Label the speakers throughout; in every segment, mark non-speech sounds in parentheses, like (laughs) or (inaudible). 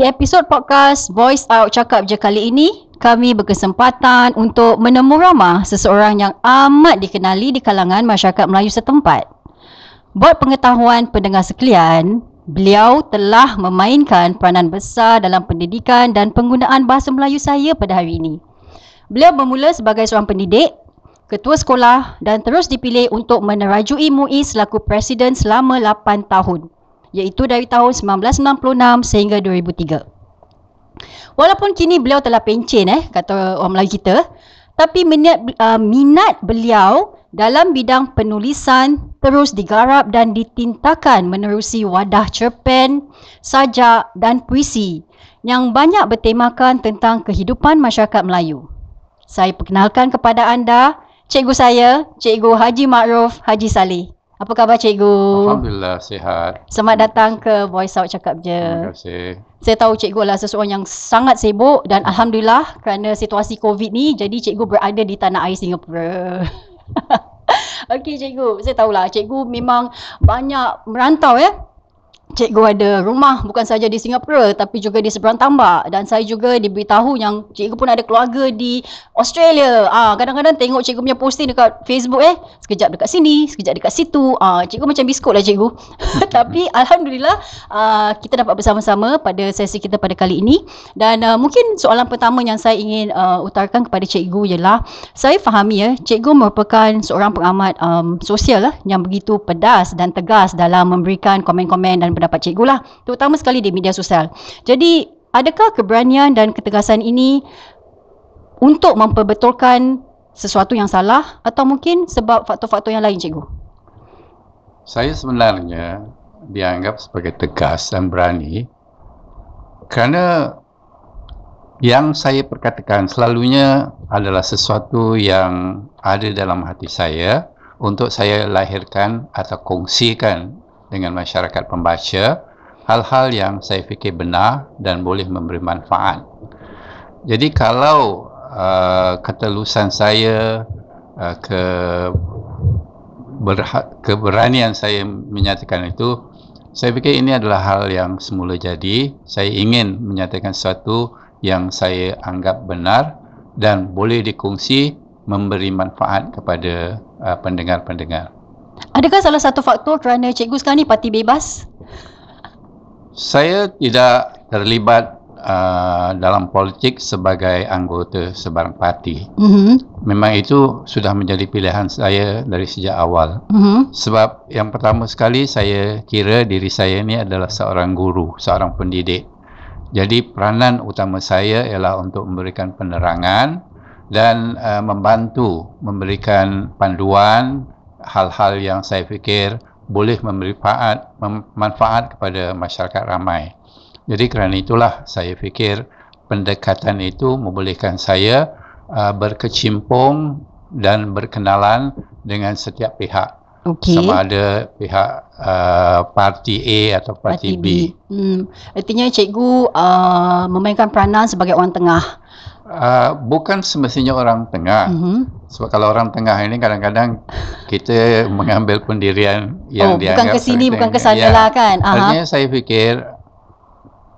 Speaker 1: Di episod podcast Voice Out Cakap Je kali ini, kami berkesempatan untuk menemu ramah seseorang yang amat dikenali di kalangan masyarakat Melayu setempat. Buat pengetahuan pendengar sekalian, beliau telah memainkan peranan besar dalam pendidikan dan penggunaan bahasa Melayu saya pada hari ini. Beliau bermula sebagai seorang pendidik, ketua sekolah dan terus dipilih untuk menerajui MUI selaku presiden selama 8 tahun iaitu dari tahun 1996 sehingga 2003. Walaupun kini beliau telah pencen eh kata orang Melayu kita, tapi minat uh, minat beliau dalam bidang penulisan terus digarap dan ditintakan menerusi wadah cerpen, sajak dan puisi yang banyak bertemakan tentang kehidupan masyarakat Melayu. Saya perkenalkan kepada anda cikgu saya, Cikgu Haji Ma'ruf Haji Saleh. Apa khabar cikgu?
Speaker 2: Alhamdulillah sihat.
Speaker 1: Selamat datang ke Voice Out Cakap Je.
Speaker 2: Terima kasih.
Speaker 1: Saya tahu cikgu adalah seseorang yang sangat sibuk dan Alhamdulillah kerana situasi COVID ni jadi cikgu berada di tanah air Singapura. (laughs) Okey cikgu, saya tahulah cikgu memang banyak merantau ya. Cikgu ada rumah bukan saja di Singapura tapi juga di seberang tambak dan saya juga diberitahu yang cikgu pun ada keluarga di Australia. Ah kadang-kadang tengok cikgu punya posting dekat Facebook eh, sekejap dekat sini, sekejap dekat situ. Ah cikgu macam biskut lah cikgu. (laughs) tapi alhamdulillah ah, kita dapat bersama-sama pada sesi kita pada kali ini dan ah, mungkin soalan pertama yang saya ingin ah, utarakan kepada cikgu ialah saya fahami ya, cikgu merupakan seorang pengamat um, sosial lah yang begitu pedas dan tegas dalam memberikan komen-komen dan pendapat cikgu lah terutama sekali di media sosial. Jadi adakah keberanian dan ketegasan ini untuk memperbetulkan sesuatu yang salah atau mungkin sebab faktor-faktor yang lain cikgu?
Speaker 2: Saya sebenarnya dianggap sebagai tegas dan berani kerana yang saya perkatakan selalunya adalah sesuatu yang ada dalam hati saya untuk saya lahirkan atau kongsikan dengan masyarakat pembaca hal-hal yang saya fikir benar dan boleh memberi manfaat. Jadi kalau uh, ketelusan saya uh, ke berha- keberanian saya menyatakan itu saya fikir ini adalah hal yang semula jadi saya ingin menyatakan sesuatu yang saya anggap benar dan boleh dikongsi memberi manfaat kepada uh, pendengar-pendengar.
Speaker 1: Adakah salah satu faktor kerana cikgu sekarang ni parti bebas?
Speaker 2: Saya tidak terlibat uh, dalam politik sebagai anggota sebarang parti.
Speaker 1: Mhm.
Speaker 2: Memang itu sudah menjadi pilihan saya dari sejak awal.
Speaker 1: Mhm.
Speaker 2: Sebab yang pertama sekali saya kira diri saya ini adalah seorang guru, seorang pendidik. Jadi peranan utama saya ialah untuk memberikan penerangan dan uh, membantu memberikan panduan hal-hal yang saya fikir boleh memberi manfaat, manfaat kepada masyarakat ramai. Jadi kerana itulah saya fikir pendekatan itu membolehkan saya uh, berkecimpung dan berkenalan dengan setiap pihak.
Speaker 1: Okey.
Speaker 2: Sama ada pihak uh, parti A atau parti, B.
Speaker 1: Hmm. Artinya cikgu uh, memainkan peranan sebagai orang tengah.
Speaker 2: Uh, bukan semestinya orang tengah.
Speaker 1: Mhm.
Speaker 2: Sebab kalau orang tengah ini kadang-kadang kita mengambil pendirian yang
Speaker 1: oh, bukan
Speaker 2: dianggap
Speaker 1: ke sini, bukan ke sana lah kan. Aha.
Speaker 2: Artinya saya fikir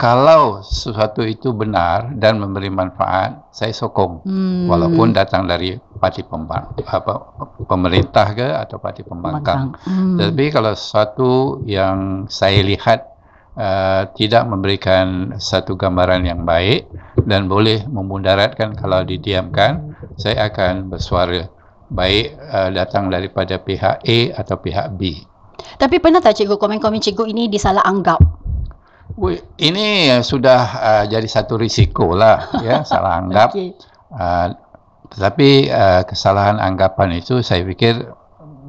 Speaker 2: kalau sesuatu itu benar dan memberi manfaat, saya sokong.
Speaker 1: Hmm.
Speaker 2: Walaupun datang dari parti pembang, apa, pemerintah ke atau parti pembangkang.
Speaker 1: Hmm.
Speaker 2: Tetapi kalau sesuatu yang saya lihat uh, tidak memberikan satu gambaran yang baik dan boleh memudaratkan kalau didiamkan, saya akan bersuara baik uh, datang daripada pihak A atau pihak B.
Speaker 1: Tapi pernah tak cikgu komen-komen cikgu ini disalah anggap?
Speaker 2: Ini sudah uh, jadi satu risiko lah, (laughs) ya, salah anggap.
Speaker 1: Okey.
Speaker 2: Uh, tetapi uh, kesalahan anggapan itu saya fikir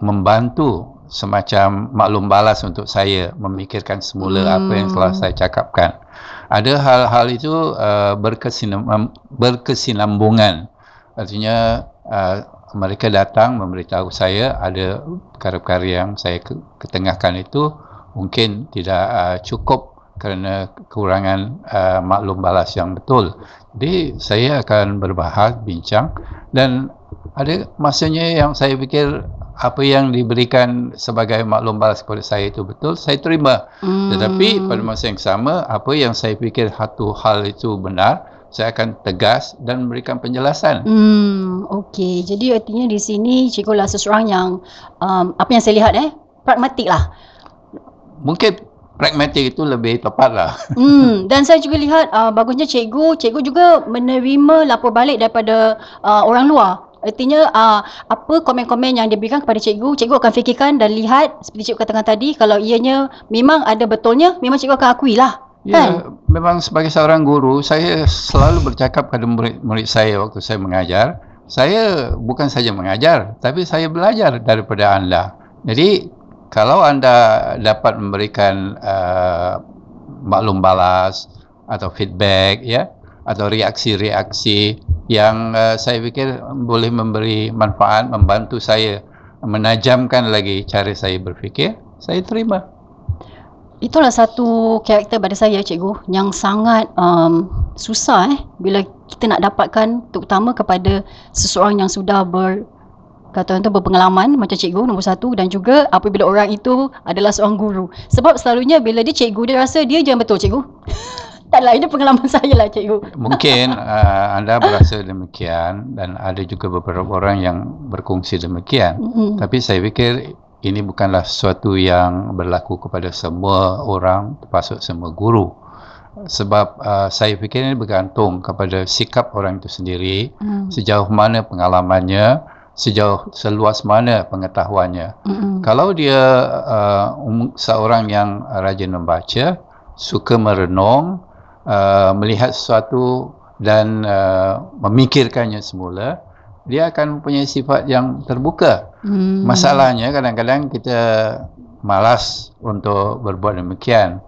Speaker 2: membantu semacam maklum balas untuk saya memikirkan semula hmm. apa yang telah saya cakapkan. Ada hal-hal itu uh, berkesinam, berkesinambungan. Artinya uh, mereka datang memberitahu saya ada perkara-perkara yang saya ketengahkan itu mungkin tidak uh, cukup kerana kekurangan uh, maklum balas yang betul. Jadi saya akan berbahas, bincang dan ada masanya yang saya fikir apa yang diberikan sebagai maklum balas kepada saya itu betul, saya terima.
Speaker 1: Hmm.
Speaker 2: Tetapi pada masa yang sama, apa yang saya fikir satu hal itu benar, saya akan tegas dan memberikan penjelasan.
Speaker 1: Hmm, okey. Jadi artinya di sini cikgu lah seseorang yang um, apa yang saya lihat eh, pragmatik lah.
Speaker 2: Mungkin pragmatik itu lebih tepat lah. (laughs)
Speaker 1: Hmm, dan saya juga lihat uh, bagusnya cikgu, cikgu juga menerima lapor balik daripada uh, orang luar. Artinya uh, apa komen-komen yang diberikan kepada cikgu, cikgu akan fikirkan dan lihat seperti cikgu katakan tadi kalau ianya memang ada betulnya, memang cikgu akan akui lah.
Speaker 2: Ya,
Speaker 1: Kan?
Speaker 2: memang sebagai seorang guru, saya selalu bercakap kepada murid-murid saya waktu saya mengajar, saya bukan saja mengajar, tapi saya belajar daripada anda. Jadi, kalau anda dapat memberikan uh, maklum balas atau feedback ya atau reaksi-reaksi yang uh, saya fikir boleh memberi manfaat, membantu saya menajamkan lagi cara saya berfikir, saya terima.
Speaker 1: Itulah satu karakter pada saya cikgu yang sangat um, susah eh bila kita nak dapatkan terutama kepada seseorang yang sudah ber kata orang tu berpengalaman macam cikgu nombor satu dan juga apabila orang itu adalah seorang guru. Sebab selalunya bila dia cikgu dia rasa dia je yang betul cikgu. (laughs) Taklah ini pengalaman (laughs) saya lah cikgu.
Speaker 2: Mungkin (laughs) uh, anda berasa demikian dan ada juga beberapa orang yang berkongsi demikian.
Speaker 1: Mm-mm.
Speaker 2: Tapi saya fikir ini bukanlah sesuatu yang berlaku kepada semua orang, termasuk semua guru. Sebab uh, saya fikir ini bergantung kepada sikap orang itu sendiri,
Speaker 1: Mm.
Speaker 2: sejauh mana pengalamannya, sejauh seluas mana pengetahuannya.
Speaker 1: Mm-mm.
Speaker 2: Kalau dia uh, um, seorang yang rajin membaca, suka merenung, uh, melihat sesuatu dan uh, memikirkannya semula, dia akan mempunyai sifat yang terbuka.
Speaker 1: Mm.
Speaker 2: Masalahnya kadang-kadang kita malas untuk berbuat demikian.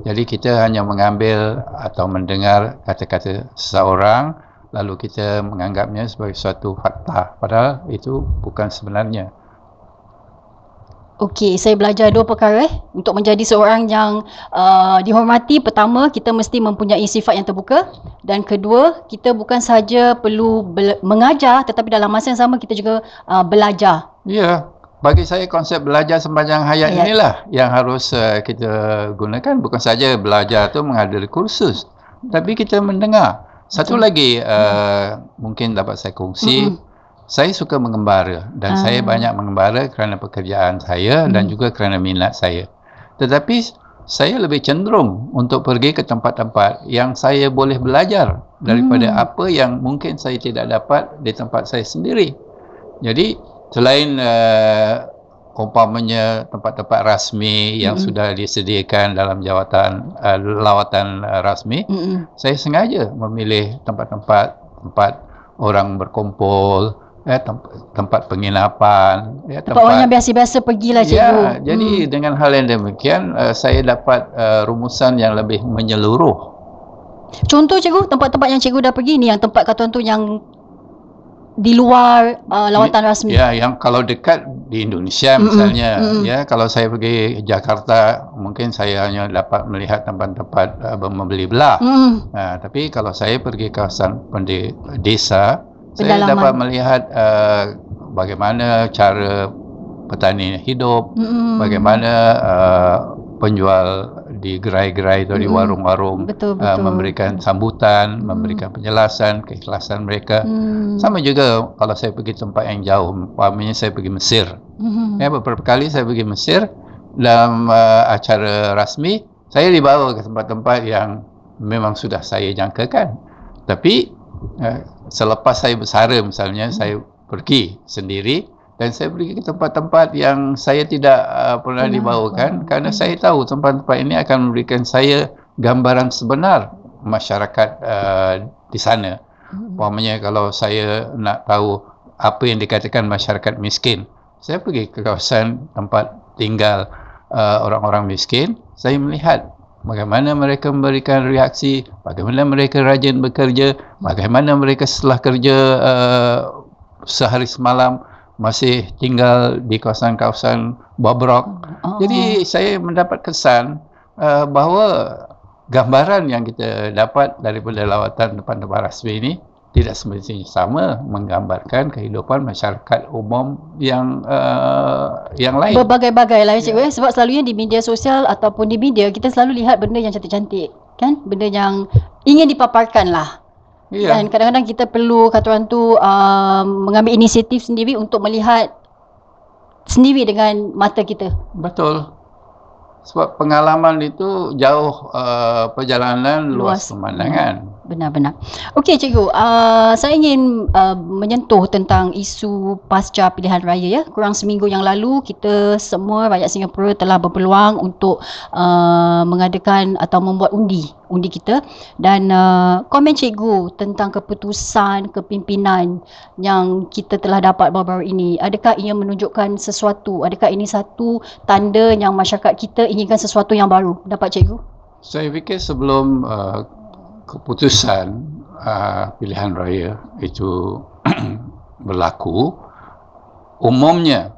Speaker 2: Jadi kita hanya mengambil atau mendengar kata-kata seseorang lalu kita menganggapnya sebagai suatu fakta padahal itu bukan sebenarnya.
Speaker 1: Okey, saya belajar dua perkara eh. Untuk menjadi seorang yang uh, dihormati, pertama kita mesti mempunyai sifat yang terbuka dan kedua, kita bukan saja perlu bela- mengajar tetapi dalam masa yang sama kita juga uh, belajar.
Speaker 2: Ya, bagi saya konsep belajar sepanjang hayat
Speaker 1: Hayat.
Speaker 2: inilah yang harus uh, kita gunakan bukan saja belajar tu menghadiri kursus tapi kita mendengar. Satu
Speaker 1: Betul.
Speaker 2: lagi uh, mungkin dapat saya kongsi
Speaker 1: Mm-mm.
Speaker 2: Saya suka mengembara dan
Speaker 1: Ah.
Speaker 2: saya banyak mengembara kerana pekerjaan saya dan
Speaker 1: Hmm.
Speaker 2: juga kerana minat saya. Tetapi saya lebih cenderung untuk pergi ke tempat-tempat yang saya boleh belajar daripada
Speaker 1: Hmm.
Speaker 2: apa yang mungkin saya tidak dapat di tempat saya sendiri. Jadi selain uh, umpamanya tempat-tempat rasmi yang
Speaker 1: Mm-mm.
Speaker 2: sudah disediakan dalam jawatan uh, lawatan uh, rasmi,
Speaker 1: Mm-mm.
Speaker 2: saya sengaja memilih tempat-tempat tempat orang berkumpul, ya, tempat, tempat penginapan, ya,
Speaker 1: Tempat orang yang biasa-biasa pergilah cikgu.
Speaker 2: Ya, jadi dengan hal yang demikian uh, saya dapat uh, rumusan yang lebih menyeluruh.
Speaker 1: Contoh cikgu, tempat-tempat yang cikgu dah pergi ni yang tempat kata tu yang di luar uh, lawatan rasmi.
Speaker 2: Ya, yang kalau dekat di Indonesia misalnya,
Speaker 1: mm-mm.
Speaker 2: ya kalau saya pergi Jakarta mungkin saya hanya dapat melihat tempat-tempat uh, membeli belah.
Speaker 1: Mm.
Speaker 2: Nah, tapi kalau saya pergi kawasan pendi- desa, saya dapat melihat uh, bagaimana cara petani hidup,
Speaker 1: Mm-mm.
Speaker 2: bagaimana uh, penjual di gerai-gerai atau di
Speaker 1: Mm-mm.
Speaker 2: warung-warung
Speaker 1: Betul,
Speaker 2: uh,
Speaker 1: betul.
Speaker 2: memberikan sambutan,
Speaker 1: Mm.
Speaker 2: memberikan penjelasan, keikhlasan mereka.
Speaker 1: Mm.
Speaker 2: Sama juga kalau saya pergi tempat yang jauh, umpamanya saya pergi Mesir.
Speaker 1: Mm.
Speaker 2: Ya, beberapa kali saya pergi Mesir dalam uh, acara rasmi, saya dibawa ke tempat-tempat yang memang sudah saya jangkakan. Tapi uh, selepas saya bersara misalnya, saya pergi sendiri dan saya pergi ke tempat-tempat yang saya tidak uh, pernah
Speaker 1: Pernah.
Speaker 2: dibawakan
Speaker 1: Hmm.
Speaker 2: kerana saya tahu tempat-tempat ini akan memberikan saya gambaran sebenar masyarakat uh, di sana. Umpamanya kalau saya nak tahu apa yang dikatakan masyarakat miskin, saya pergi ke kawasan tempat tinggal uh, orang-orang miskin, saya melihat bagaimana mereka memberikan reaksi, bagaimana mereka rajin bekerja, bagaimana mereka setelah kerja uh, sehari semalam masih tinggal di kawasan-kawasan Babrok.
Speaker 1: Oh.
Speaker 2: Jadi saya mendapat kesan uh, bahawa gambaran yang kita dapat daripada lawatan depan-depan rasmi ini tidak semestinya sama menggambarkan kehidupan masyarakat umum yang uh, yang lain.
Speaker 1: Berbagai-bagai lah ya. cikgu ya. Sebab selalunya di media sosial ataupun di media kita selalu lihat benda yang cantik-cantik. Kan? Benda yang ingin dipaparkan lah.
Speaker 2: Ya.
Speaker 1: Dan kadang-kadang kita perlu kata orang tu um, mengambil inisiatif sendiri untuk melihat sendiri dengan mata kita.
Speaker 2: Betul. Sebab pengalaman itu jauh uh, perjalanan luas,
Speaker 1: Luas.
Speaker 2: pemandangan.
Speaker 1: Benar-benar. Okey cikgu, uh, saya ingin uh, menyentuh tentang isu pasca pilihan raya ya. Kurang seminggu yang lalu kita semua rakyat Singapura telah berpeluang untuk uh, mengadakan atau membuat undi, undi kita dan uh, komen cikgu tentang keputusan kepimpinan yang kita telah dapat baru-baru ini. Adakah ia menunjukkan sesuatu? Adakah ini satu tanda yang masyarakat kita inginkan sesuatu yang baru? Dapat cikgu?
Speaker 2: Saya fikir sebelum uh, keputusan uh, pilihan raya itu (clears throat) berlaku, umumnya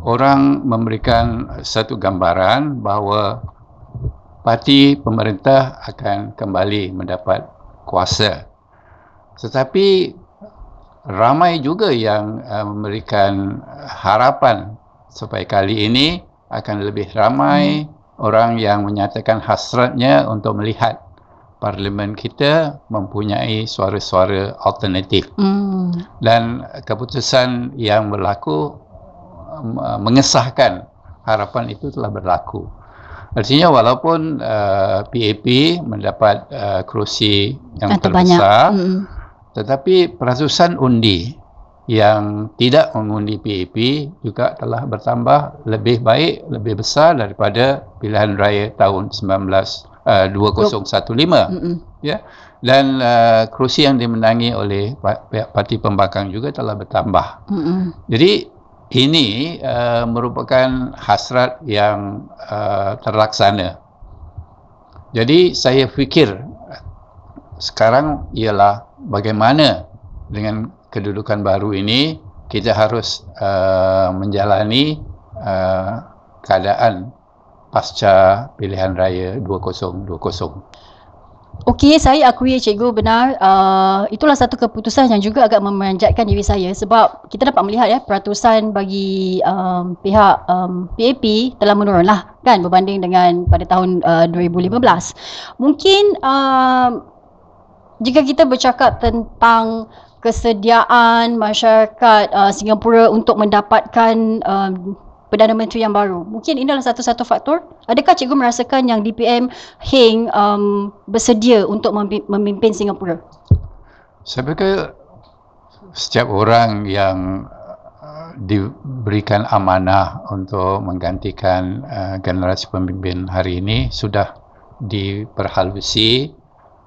Speaker 2: orang memberikan satu gambaran bahawa parti pemerintah akan kembali mendapat kuasa. Tetapi ramai juga yang uh, memberikan harapan supaya kali ini akan lebih ramai hmm. orang yang menyatakan hasratnya untuk melihat parlimen kita mempunyai suara-suara alternatif
Speaker 1: Hmm.
Speaker 2: dan keputusan yang berlaku uh, mengesahkan harapan itu telah berlaku. Artinya walaupun uh, PAP mendapat uh, kerusi yang
Speaker 1: Atau banyak.
Speaker 2: terbesar,
Speaker 1: Hmm.
Speaker 2: tetapi peratusan undi yang tidak mengundi PAP juga telah bertambah lebih baik, lebih besar daripada pilihan raya tahun 19 uh, 2015
Speaker 1: Hmm.
Speaker 2: ya dan uh, kerusi yang dimenangi oleh pihak parti pembangkang juga telah bertambah.
Speaker 1: Hmm.
Speaker 2: Jadi ini uh, merupakan hasrat yang uh, terlaksana. Jadi saya fikir sekarang ialah bagaimana dengan kedudukan baru ini kita harus uh, menjalani uh, keadaan pasca pilihan raya 2020.
Speaker 1: Okey, saya akui cikgu benar. Uh, itulah satu keputusan yang juga agak memanjatkan diri saya sebab kita dapat melihat ya peratusan bagi um, pihak um, PAP telah menurun lah kan berbanding dengan pada tahun uh, 2015. Mungkin um, jika kita bercakap tentang kesediaan masyarakat uh, Singapura untuk mendapatkan um, Perdana Menteri yang baru. Mungkin ini adalah satu-satu faktor. Adakah cikgu merasakan yang DPM Heng um, bersedia untuk memimpin Singapura?
Speaker 2: Saya fikir setiap orang yang uh, diberikan amanah untuk menggantikan uh, generasi pemimpin hari ini sudah diperhalusi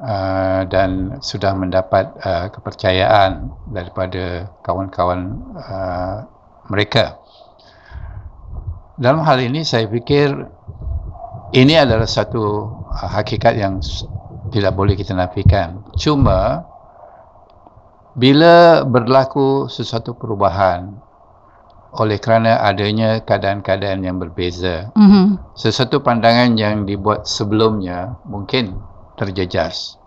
Speaker 2: uh, dan sudah mendapat uh, kepercayaan daripada kawan-kawan uh, mereka. Dalam hal ini saya fikir ini adalah satu uh, hakikat yang tidak boleh kita nafikan. Cuma bila berlaku sesuatu perubahan oleh kerana adanya keadaan-keadaan yang berbeza,
Speaker 1: Mm-hmm.
Speaker 2: sesuatu pandangan yang dibuat sebelumnya mungkin terjejas.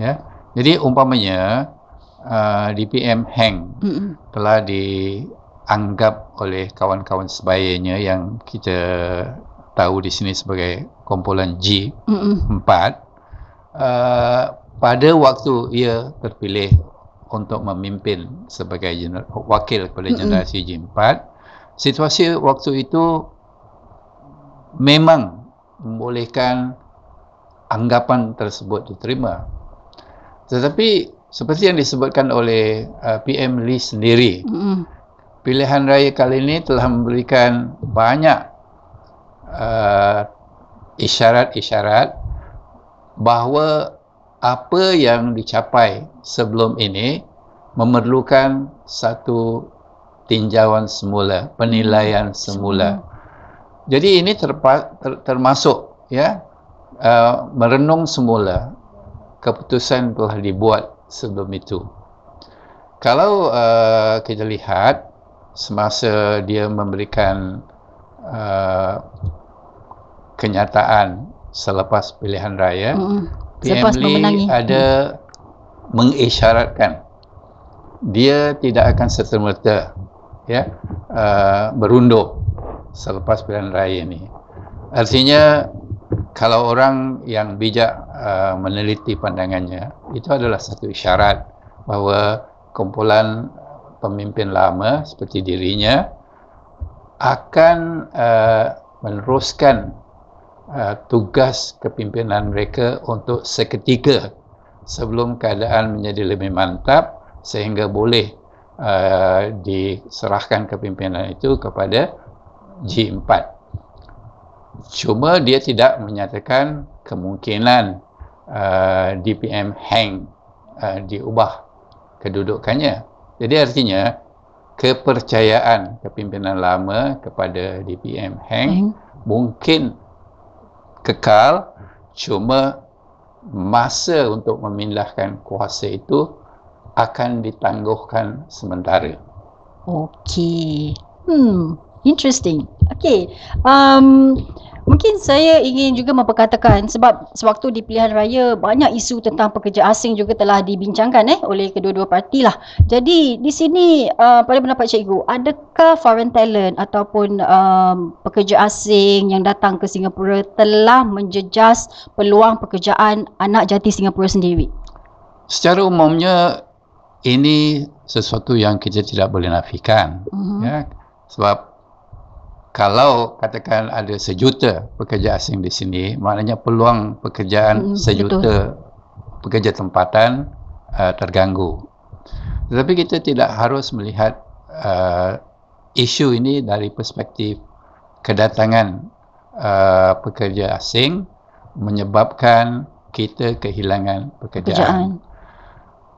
Speaker 2: Ya. Jadi umpamanya uh, DPM Heng
Speaker 1: Mm-hmm.
Speaker 2: telah dianggap oleh kawan-kawan sebayanya yang kita tahu di sini sebagai kumpulan G
Speaker 1: Mm-hmm.
Speaker 2: 4 uh, pada waktu ia terpilih untuk memimpin sebagai gener- wakil kepada generasi G4 situasi waktu itu memang membolehkan anggapan tersebut diterima tetapi seperti yang disebutkan oleh uh, PM Lee sendiri
Speaker 1: Mm-hmm.
Speaker 2: Pilihan raya kali ini telah memberikan banyak uh, isyarat-isyarat bahawa apa yang dicapai sebelum ini memerlukan satu tinjauan semula, penilaian semula. Jadi ini terpa, ter, termasuk ya uh, merenung semula keputusan telah dibuat sebelum itu. Kalau uh, kita lihat semasa dia memberikan uh, kenyataan selepas pilihan raya
Speaker 1: Mm-mm.
Speaker 2: PM
Speaker 1: Selepas
Speaker 2: Lee
Speaker 1: memenangi.
Speaker 2: ada mengisyaratkan dia tidak akan serta-merta ya uh, berundur selepas pilihan raya ini. Artinya kalau orang yang bijak uh, meneliti pandangannya itu adalah satu isyarat bahawa kumpulan pemimpin lama seperti dirinya akan uh, meneruskan uh, tugas kepimpinan mereka untuk seketika sebelum keadaan menjadi lebih mantap sehingga boleh uh, diserahkan kepimpinan itu kepada G4. Cuma dia tidak menyatakan kemungkinan uh, DPM hang uh, diubah kedudukannya. Jadi artinya kepercayaan kepimpinan lama kepada DPM hang
Speaker 1: Hang.
Speaker 2: mungkin kekal cuma masa untuk memindahkan kuasa itu akan ditangguhkan sementara.
Speaker 1: Okey. Hmm, interesting. Okey. Um, mungkin saya ingin juga memperkatakan sebab sewaktu di pilihan raya banyak isu tentang pekerja asing juga telah dibincangkan eh oleh kedua-dua parti lah. Jadi di sini uh, pada pendapat cikgu, adakah foreign talent ataupun um, pekerja asing yang datang ke Singapura telah menjejas peluang pekerjaan anak jati Singapura sendiri?
Speaker 2: Secara umumnya ini sesuatu yang kita tidak boleh nafikan.
Speaker 1: Mhm.
Speaker 2: Ya, sebab kalau katakan ada sejuta pekerja asing di sini, maknanya peluang pekerjaan
Speaker 1: Mm,
Speaker 2: sejuta pekerja tempatan uh, terganggu. Tetapi kita tidak harus melihat uh, isu ini dari perspektif kedatangan uh, pekerja asing menyebabkan kita kehilangan pekerjaan.
Speaker 1: Pekerjaan.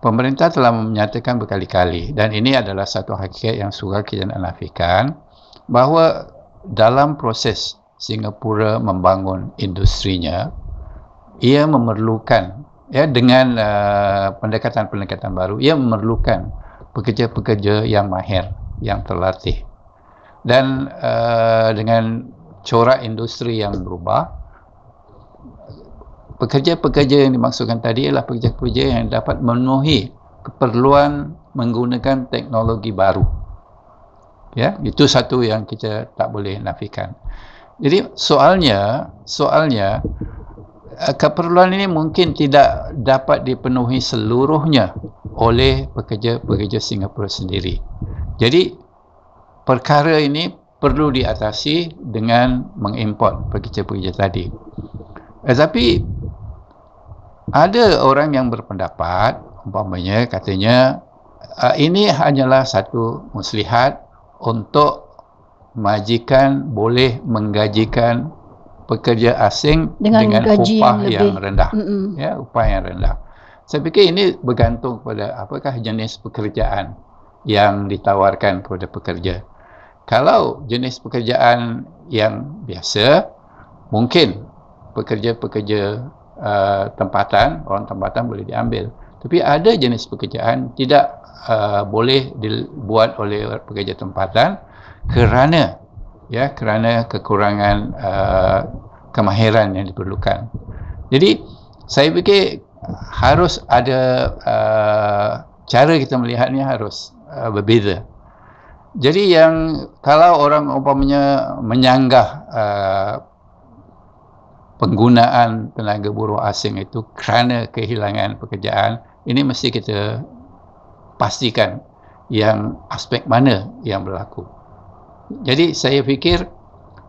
Speaker 2: Pemerintah telah menyatakan berkali-kali dan ini adalah satu hakikat yang sukar kita nak nafikan bahawa dalam proses Singapura membangun industrinya ia memerlukan ya dengan uh, pendekatan-pendekatan baru ia memerlukan pekerja-pekerja yang mahir yang terlatih dan uh, dengan corak industri yang berubah pekerja-pekerja yang dimaksudkan tadi ialah pekerja-pekerja yang dapat memenuhi keperluan menggunakan teknologi baru. Ya, itu satu yang kita tak boleh nafikan. Jadi soalnya, soalnya eh, keperluan ini mungkin tidak dapat dipenuhi seluruhnya oleh pekerja-pekerja Singapura sendiri. Jadi perkara ini perlu diatasi dengan mengimport pekerja-pekerja tadi. Tetapi ada orang yang berpendapat umpamanya katanya uh, ini hanyalah satu muslihat untuk majikan boleh menggajikan pekerja asing
Speaker 1: Dengan
Speaker 2: dengan,
Speaker 1: gaji
Speaker 2: upah
Speaker 1: yang
Speaker 2: yang,
Speaker 1: lebih.
Speaker 2: rendah
Speaker 1: Mm-mm.
Speaker 2: ya upah yang rendah saya fikir ini bergantung pada apakah jenis pekerjaan yang ditawarkan kepada pekerja kalau jenis pekerjaan yang biasa mungkin pekerja-pekerja uh, tempatan orang tempatan boleh diambil tapi ada jenis pekerjaan tidak uh, boleh dibuat oleh pekerja tempatan kerana ya kerana kekurangan uh, kemahiran yang diperlukan. Jadi saya fikir harus ada uh, cara kita melihatnya harus uh, berbeza. Jadi yang kalau orang umpamanya menyanggah uh, penggunaan tenaga buruh asing itu kerana kehilangan pekerjaan, ini mesti kita pastikan yang aspek mana yang berlaku. Jadi saya fikir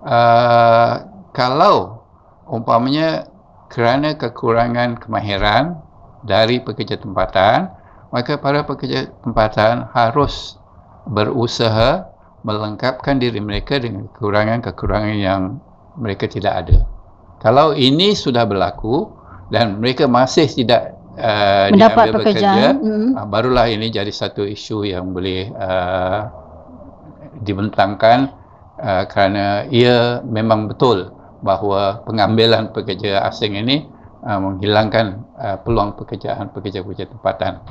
Speaker 2: uh, kalau umpamanya kerana kekurangan kemahiran dari pekerja tempatan, maka para pekerja tempatan harus berusaha melengkapkan diri mereka dengan kekurangan-kekurangan yang mereka tidak ada. Kalau ini sudah berlaku dan mereka masih tidak uh,
Speaker 1: Mendapat pekerjaan,
Speaker 2: bekerja,
Speaker 1: mm.
Speaker 2: uh, barulah ini jadi satu isu yang boleh uh, dibentangkan uh, kerana ia memang betul bahawa pengambilan pekerja asing ini uh, menghilangkan uh, peluang pekerjaan pekerja-pekerja tempatan.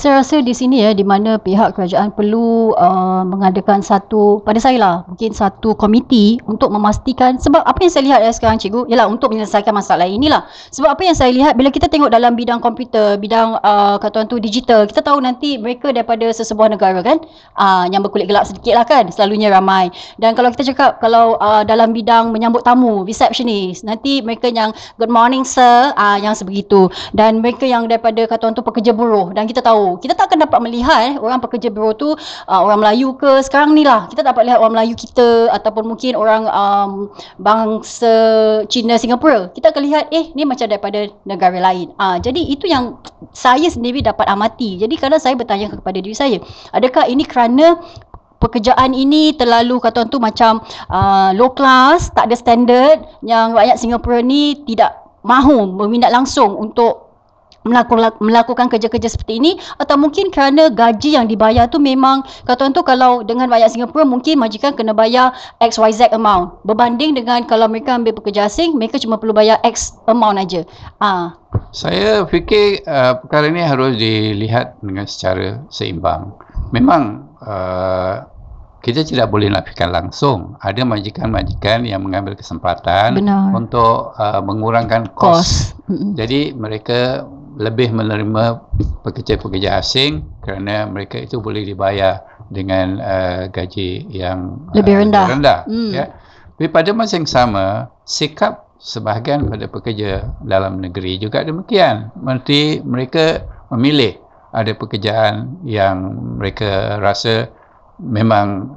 Speaker 1: Saya rasa di sini ya di mana pihak kerajaan perlu uh, mengadakan satu pada saya lah mungkin satu komiti untuk memastikan sebab apa yang saya lihat ya sekarang cikgu ialah untuk menyelesaikan masalah inilah. Sebab apa yang saya lihat bila kita tengok dalam bidang komputer, bidang uh, kata tu digital, kita tahu nanti mereka daripada sesebuah negara kan uh, yang berkulit gelap sedikit lah kan selalunya ramai. Dan kalau kita cakap kalau uh, dalam bidang menyambut tamu, receptionist, nanti mereka yang good morning sir, uh, yang sebegitu. Dan mereka yang daripada kata orang tu pekerja buruh. Dan kita tahu kita tak akan dapat melihat eh, orang pekerja buruh tu uh, orang Melayu ke. Sekarang ni lah kita dapat lihat orang Melayu kita ataupun mungkin orang um, bangsa Cina Singapura. Kita akan lihat eh ni macam daripada negara lain. Uh, jadi itu yang saya sendiri dapat amati. Jadi kadang saya bertanya kepada diri saya adakah ini kerana pekerjaan ini terlalu kata tu macam uh, low class tak ada standard yang rakyat Singapura ni tidak mahu berminat langsung untuk melakukan kerja-kerja seperti ini atau mungkin kerana gaji yang dibayar tu memang kata tu kalau dengan rakyat Singapura mungkin majikan kena bayar XYZ amount berbanding dengan kalau mereka ambil pekerja asing mereka cuma perlu bayar X amount aja. Ah.
Speaker 2: Saya fikir uh, perkara ini harus dilihat dengan secara seimbang. Memang uh, kita tidak boleh nafikan langsung. Ada majikan-majikan yang mengambil kesempatan
Speaker 1: Benar.
Speaker 2: untuk uh, mengurangkan kos.
Speaker 1: Mm-mm.
Speaker 2: Jadi mereka lebih menerima pekerja-pekerja asing kerana mereka itu boleh dibayar dengan uh, gaji yang
Speaker 1: Lebih
Speaker 2: uh,
Speaker 1: rendah.
Speaker 2: rendah
Speaker 1: Hmm.
Speaker 2: ya. Tapi pada masa yang sama, sikap sebahagian pada pekerja dalam negeri juga demikian. Mesti mereka memilih ada pekerjaan yang mereka rasa memang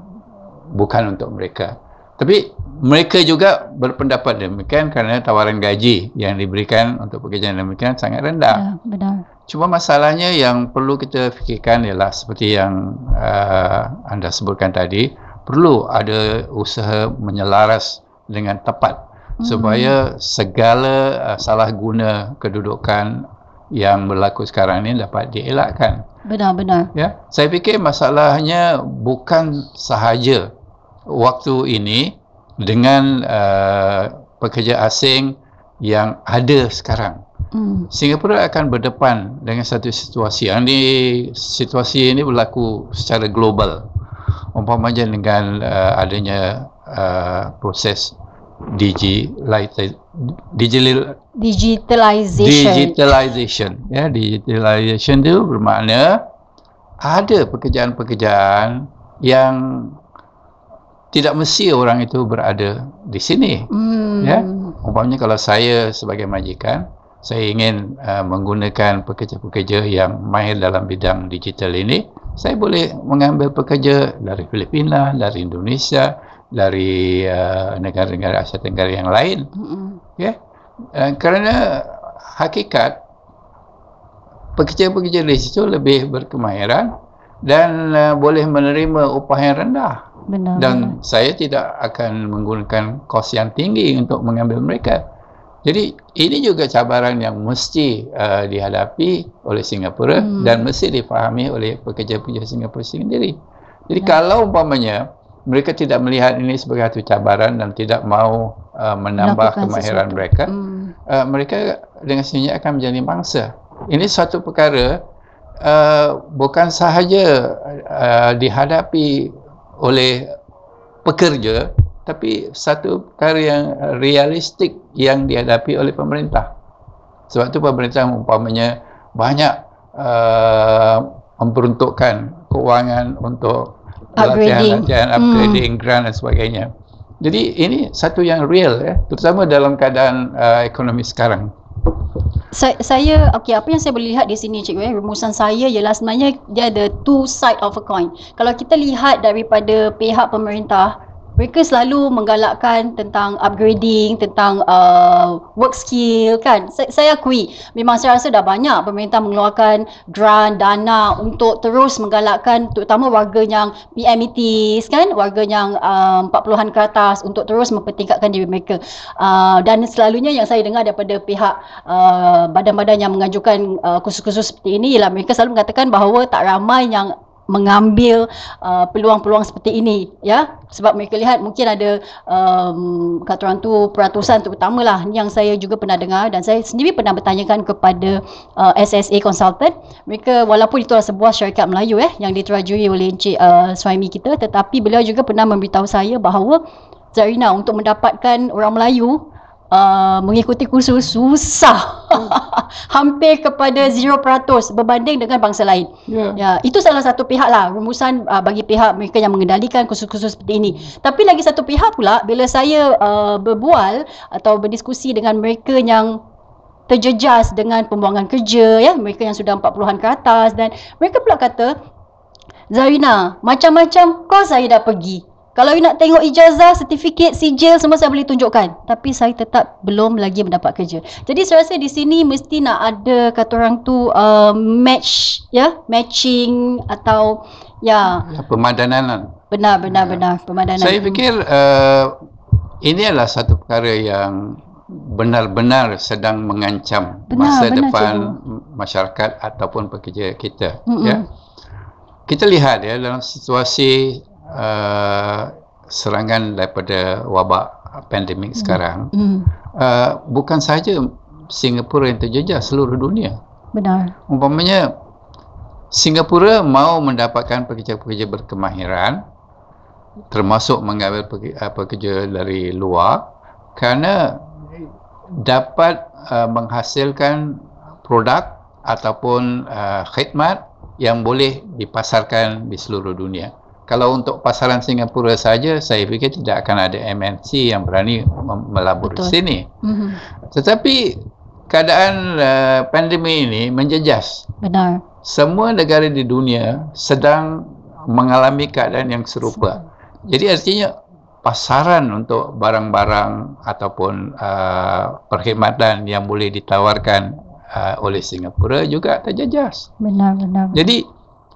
Speaker 2: bukan untuk mereka. Tapi mereka juga berpendapat demikian kerana tawaran gaji yang diberikan untuk pekerjaan demikian sangat rendah.
Speaker 1: Ya, benar.
Speaker 2: Cuma masalahnya yang perlu kita fikirkan ialah seperti yang uh, anda sebutkan tadi, perlu ada usaha menyelaras dengan tepat
Speaker 1: Hmm.
Speaker 2: supaya segala uh, salah guna kedudukan yang berlaku sekarang ini dapat dielakkan.
Speaker 1: Benar-benar.
Speaker 2: Ya, saya fikir masalahnya bukan sahaja waktu ini dengan uh, pekerja asing yang ada sekarang.
Speaker 1: Hmm.
Speaker 2: Singapura akan berdepan dengan satu situasi. Yang ni situasi ini berlaku secara global. Umpamanya dengan uh, adanya uh, proses digitalization, digital,
Speaker 1: Digitalization.
Speaker 2: digitalization. Ya, digitalization itu bermakna ada pekerjaan-pekerjaan yang tidak mesti orang itu berada di sini.
Speaker 1: Hmm.
Speaker 2: Ya. Umpamanya kalau saya sebagai majikan, saya ingin uh, menggunakan pekerja-pekerja yang mahir dalam bidang digital ini, saya boleh mengambil pekerja dari Filipina, dari Indonesia, dari uh, negara-negara Asia Tenggara yang lain.
Speaker 1: Mm-mm.
Speaker 2: Ya. Uh, kerana hakikat pekerja-pekerja di situ lebih berkemahiran dan uh, boleh menerima upah yang rendah
Speaker 1: Benar.
Speaker 2: dan saya tidak akan menggunakan kos yang tinggi untuk mengambil mereka. Jadi ini juga cabaran yang mesti uh, dihadapi oleh Singapura
Speaker 1: Hmm.
Speaker 2: dan mesti difahami oleh pekerja-pekerja Singapura sendiri. Jadi
Speaker 1: Ya.
Speaker 2: kalau umpamanya mereka tidak melihat ini sebagai satu cabaran dan tidak mau uh, menambah
Speaker 1: Melakukan
Speaker 2: kemahiran
Speaker 1: sesuatu.
Speaker 2: mereka,
Speaker 1: Hmm.
Speaker 2: uh, mereka dengan sendirinya akan menjadi mangsa. Ini suatu perkara uh, bukan sahaja uh, dihadapi oleh pekerja tapi satu perkara yang realistik yang dihadapi oleh pemerintah. Sebab itu pemerintah umpamanya banyak uh, memperuntukkan kewangan untuk
Speaker 1: Upgrading.
Speaker 2: pelatihan-pelatihan,
Speaker 1: Hmm.
Speaker 2: upgrading, grant dan sebagainya. Jadi ini satu yang real ya, terutama dalam keadaan uh, ekonomi sekarang.
Speaker 1: Saya, saya okey apa yang saya boleh lihat di sini cikgu eh rumusan saya ialah sebenarnya dia ada two side of a coin. Kalau kita lihat daripada pihak pemerintah mereka selalu menggalakkan tentang upgrading, tentang uh, work skill kan. Saya, saya akui memang saya rasa dah banyak pemerintah mengeluarkan grant, dana untuk terus menggalakkan terutama warga yang PMETs kan, warga yang uh, 40-an ke atas untuk terus mempertingkatkan diri mereka. Uh, dan selalunya yang saya dengar daripada pihak uh, badan-badan yang mengajukan uh, kursus-kursus seperti ini ialah mereka selalu mengatakan bahawa tak ramai yang mengambil uh, peluang-peluang seperti ini ya? Sebab mereka lihat mungkin ada um, kata orang tu peratusan terutamalah yang saya juga pernah dengar dan saya sendiri pernah bertanyakan kepada uh, SSA consultant. Mereka walaupun itu adalah sebuah syarikat Melayu eh yang diterajui oleh Encik uh, suami kita tetapi beliau juga pernah memberitahu saya bahawa Zarina untuk mendapatkan orang Melayu uh, mengikuti kursus susah. (laughs) Hampir kepada 0% berbanding dengan bangsa lain.
Speaker 2: Ya.
Speaker 1: Ya, itu salah satu pihak lah rumusan uh, bagi pihak mereka yang mengendalikan kursus-kursus seperti ini. Tapi lagi satu pihak pula bila saya uh, berbual atau berdiskusi dengan mereka yang terjejas dengan pembuangan kerja ya, mereka yang sudah 40-an ke atas dan mereka pula kata Zarina, macam-macam kos saya dah pergi. Kalau you nak tengok ijazah, sertifikat, sijil semua saya boleh tunjukkan. Tapi saya tetap belum lagi mendapat kerja. Jadi saya rasa di sini mesti nak ada kata orang tu uh, match ya, matching atau ya
Speaker 2: Pemadanan. lah.
Speaker 1: benar benar benar pemadanan.
Speaker 2: Saya fikir uh, ini adalah satu perkara yang benar-benar sedang mengancam
Speaker 1: Benar,
Speaker 2: masa
Speaker 1: benar,
Speaker 2: depan masyarakat ataupun pekerja kita.
Speaker 1: Mm-mm.
Speaker 2: Ya. Kita lihat ya dalam situasi uh, serangan daripada wabak pandemik sekarang,
Speaker 1: Hmm,
Speaker 2: uh, bukan saja Singapura yang terjejas seluruh dunia.
Speaker 1: benar.
Speaker 2: Umpamanya Singapura mau mendapatkan pekerja-pekerja berkemahiran termasuk mengambil uh, pekerja dari luar kerana dapat uh, menghasilkan produk ataupun uh, khidmat yang boleh dipasarkan di seluruh dunia. Kalau untuk pasaran Singapura saja, saya fikir tidak akan ada MNC yang berani melabur di
Speaker 1: Betul.
Speaker 2: sini.
Speaker 1: Mhm,
Speaker 2: Tetapi keadaan uh, pandemi ini menjejas
Speaker 1: benar.
Speaker 2: semua negara di dunia sedang mengalami keadaan yang serupa. Jadi artinya pasaran untuk barang-barang ataupun uh, perkhidmatan yang boleh ditawarkan uh, oleh Singapura juga terjejas.
Speaker 1: Benar benar.
Speaker 2: Jadi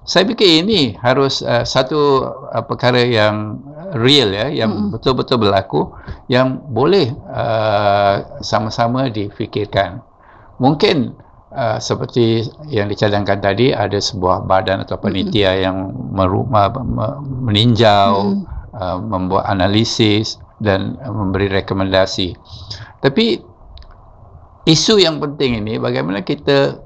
Speaker 2: saya fikir ini harus uh, satu uh, perkara yang real ya, yang
Speaker 1: Mm-mm.
Speaker 2: betul-betul berlaku, yang boleh uh, sama-sama difikirkan. Mungkin uh, seperti yang dicadangkan tadi ada sebuah badan atau panitia yang meru- ma- ma- meninjau,
Speaker 1: Mm.
Speaker 2: uh, membuat analisis dan uh, memberi rekomendasi. Tapi isu yang penting ini bagaimana kita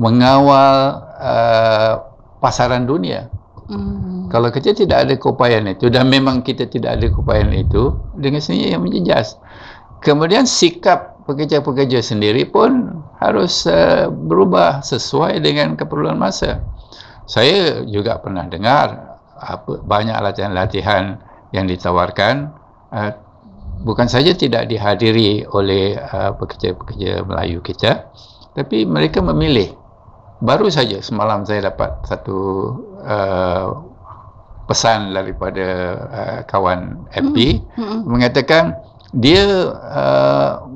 Speaker 2: mengawal uh, pasaran dunia.
Speaker 1: Hmm,
Speaker 2: Kalau kita tidak ada keupayaan itu dan memang kita tidak ada keupayaan itu dengan sendirinya yang menjejas. Kemudian sikap pekerja-pekerja sendiri pun harus uh, berubah sesuai dengan keperluan masa. Saya juga pernah dengar apa banyak latihan-latihan yang ditawarkan uh, bukan saja tidak dihadiri oleh uh, pekerja-pekerja Melayu kita tapi mereka memilih baru saja semalam saya dapat satu uh, pesan daripada uh, kawan FP
Speaker 1: hmm,
Speaker 2: mengatakan dia uh,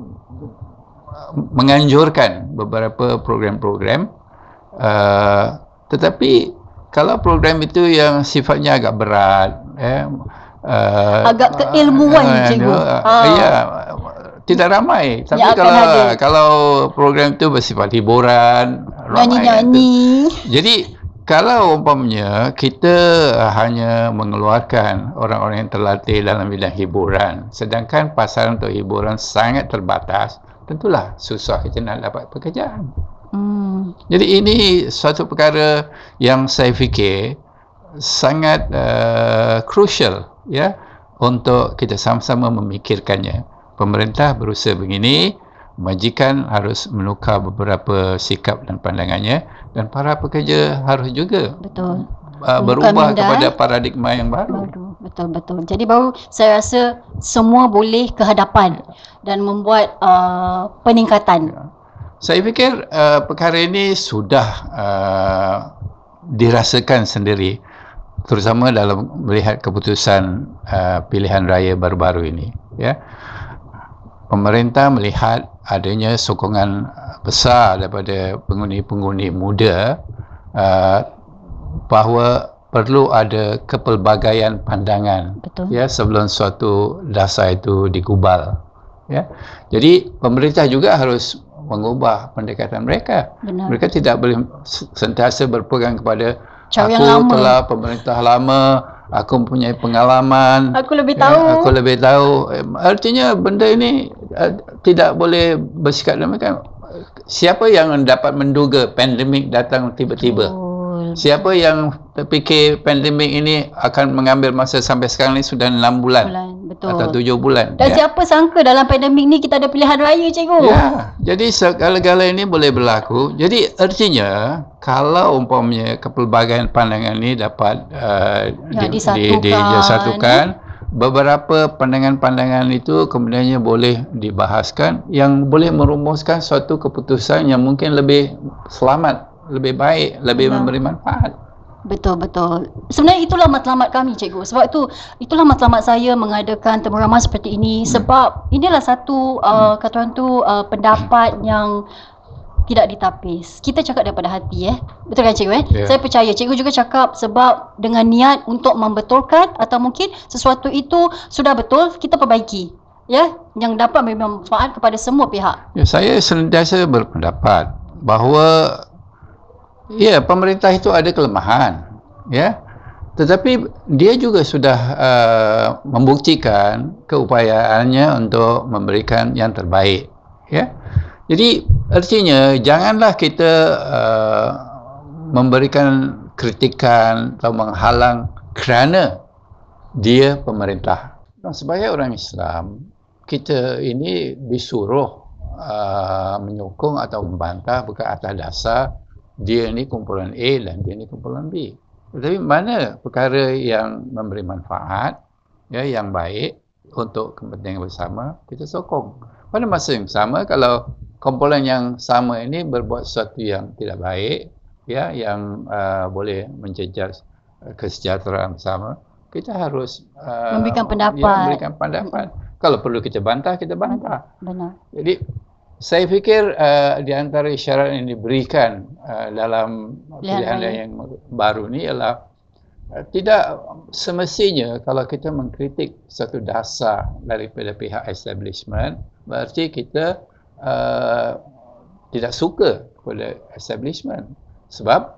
Speaker 2: menganjurkan beberapa program-program uh, tetapi kalau program itu yang sifatnya agak berat eh, uh,
Speaker 1: Agak keilmuan, cikgu.
Speaker 2: uh,
Speaker 1: Ah.
Speaker 2: ya tidak ramai tapi
Speaker 1: akan
Speaker 2: kalau
Speaker 1: hadir.
Speaker 2: kalau program itu bersifat hiburan ramai
Speaker 1: Nyanyi-nyanyi.
Speaker 2: jadi kalau umpamanya kita hanya mengeluarkan orang-orang yang terlatih dalam bidang hiburan sedangkan pasaran untuk hiburan sangat terbatas tentulah susah kita nak dapat pekerjaan.
Speaker 1: Hmm,
Speaker 2: Jadi ini suatu perkara yang saya fikir sangat uh, crucial ya untuk kita sama-sama memikirkannya. Pemerintah berusaha begini, majikan harus menukar beberapa sikap dan pandangannya dan para pekerja harus juga
Speaker 1: betul.
Speaker 2: uh, berubah
Speaker 1: minda,
Speaker 2: kepada
Speaker 1: eh?
Speaker 2: paradigma yang baru.
Speaker 1: Baru, betul betul. Jadi baru saya rasa semua boleh ke hadapan dan membuat uh, peningkatan.
Speaker 2: Saya fikir uh, perkara ini sudah uh, dirasakan sendiri terutama dalam melihat keputusan uh, pilihan raya baru-baru ini ya. Pemerintah melihat adanya sokongan besar daripada pengundi-pengundi muda uh, bahawa perlu ada kepelbagaian pandangan
Speaker 1: Betul.
Speaker 2: ya sebelum suatu dasar itu digubal ya jadi pemerintah juga harus mengubah pendekatan mereka
Speaker 1: Benar.
Speaker 2: mereka tidak boleh sentiasa berpegang kepada
Speaker 1: Cara
Speaker 2: aku
Speaker 1: yang lama.
Speaker 2: telah pemerintah lama, aku mempunyai pengalaman.
Speaker 1: Aku lebih
Speaker 2: Ya,
Speaker 1: tahu.
Speaker 2: aku lebih tahu. Artinya benda ini uh, tidak boleh bersikap demikian. Siapa yang dapat menduga pandemik datang tiba-tiba?
Speaker 1: Betul.
Speaker 2: Siapa yang terfikir pandemik ini akan mengambil masa sampai sekarang ni sudah 6 bulan,
Speaker 1: Bulan. Betul.
Speaker 2: atau 7 bulan.
Speaker 1: Dan siapa sangka dalam pandemik ni kita ada pilihan raya cikgu?
Speaker 2: Ya, jadi segala-gala ini boleh berlaku. Jadi artinya kalau umpamanya kepelbagaian pandangan ini dapat uh,
Speaker 1: Ya,
Speaker 2: di,
Speaker 1: disatukan.
Speaker 2: di, disatukan, beberapa pandangan-pandangan itu kemudiannya boleh dibahaskan yang boleh merumuskan suatu keputusan yang mungkin lebih selamat, lebih baik, lebih
Speaker 1: Ya.
Speaker 2: memberi manfaat.
Speaker 1: Betul betul. Sebenarnya itulah matlamat kami cikgu. Sebab itu itulah matlamat saya mengadakan temu ramah seperti ini sebab inilah satu uh, kata orang tu uh, pendapat yang tidak ditapis. Kita cakap daripada hati eh. Betul kan cikgu eh?
Speaker 2: Ya.
Speaker 1: Saya percaya cikgu juga cakap sebab dengan niat untuk membetulkan atau mungkin sesuatu itu sudah betul kita perbaiki. Ya, yang dapat memberi manfaat kepada semua pihak.
Speaker 2: Ya, saya sentiasa berpendapat bahawa ya pemerintah itu ada kelemahan, ya. Tetapi dia juga sudah uh, membuktikan keupayaannya untuk memberikan yang terbaik, ya. Jadi artinya janganlah kita uh, memberikan kritikan atau menghalang kerana dia pemerintah. Sebagai orang Islam, kita ini disuruh uh, menyokong atau membantah bukan atas dasar dia ni kumpulan A dan dia ni kumpulan B. Tetapi mana perkara yang memberi manfaat, ya, yang baik untuk kepentingan bersama, kita sokong. Pada masa yang sama, kalau kumpulan yang sama ini berbuat sesuatu yang tidak baik, ya, yang uh, boleh menjejas uh, kesejahteraan bersama, kita harus uh,
Speaker 1: Memberikan pendapat.
Speaker 2: Ya, memberikan pendapat. Kalau perlu kita bantah, kita bantah.
Speaker 1: Benar.
Speaker 2: Jadi saya fikir uh, di antara isyarat yang diberikan uh, dalam
Speaker 1: Pilihan raya.
Speaker 2: yang baru ni ialah uh, tidak semestinya kalau kita mengkritik satu dasar daripada pihak establishment berarti kita uh, tidak suka kepada establishment. Sebab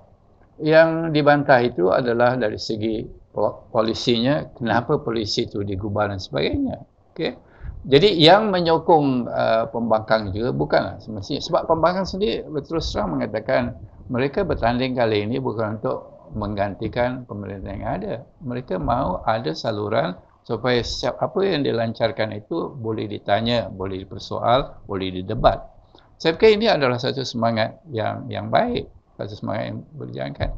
Speaker 2: yang dibantah itu adalah dari segi po- polisinya kenapa polisi itu digubal dan sebagainya. Okey jadi yang menyokong uh, pembangkang juga bukanlah semestinya sebab pembangkang sendiri berterus terang mengatakan mereka bertanding kali ini bukan untuk menggantikan pemerintah yang ada. Mereka mahu ada saluran supaya setiap apa yang dilancarkan itu boleh ditanya, boleh dipersoal, boleh didebat. Saya fikir ini adalah satu semangat yang yang baik, satu semangat yang berjalankan.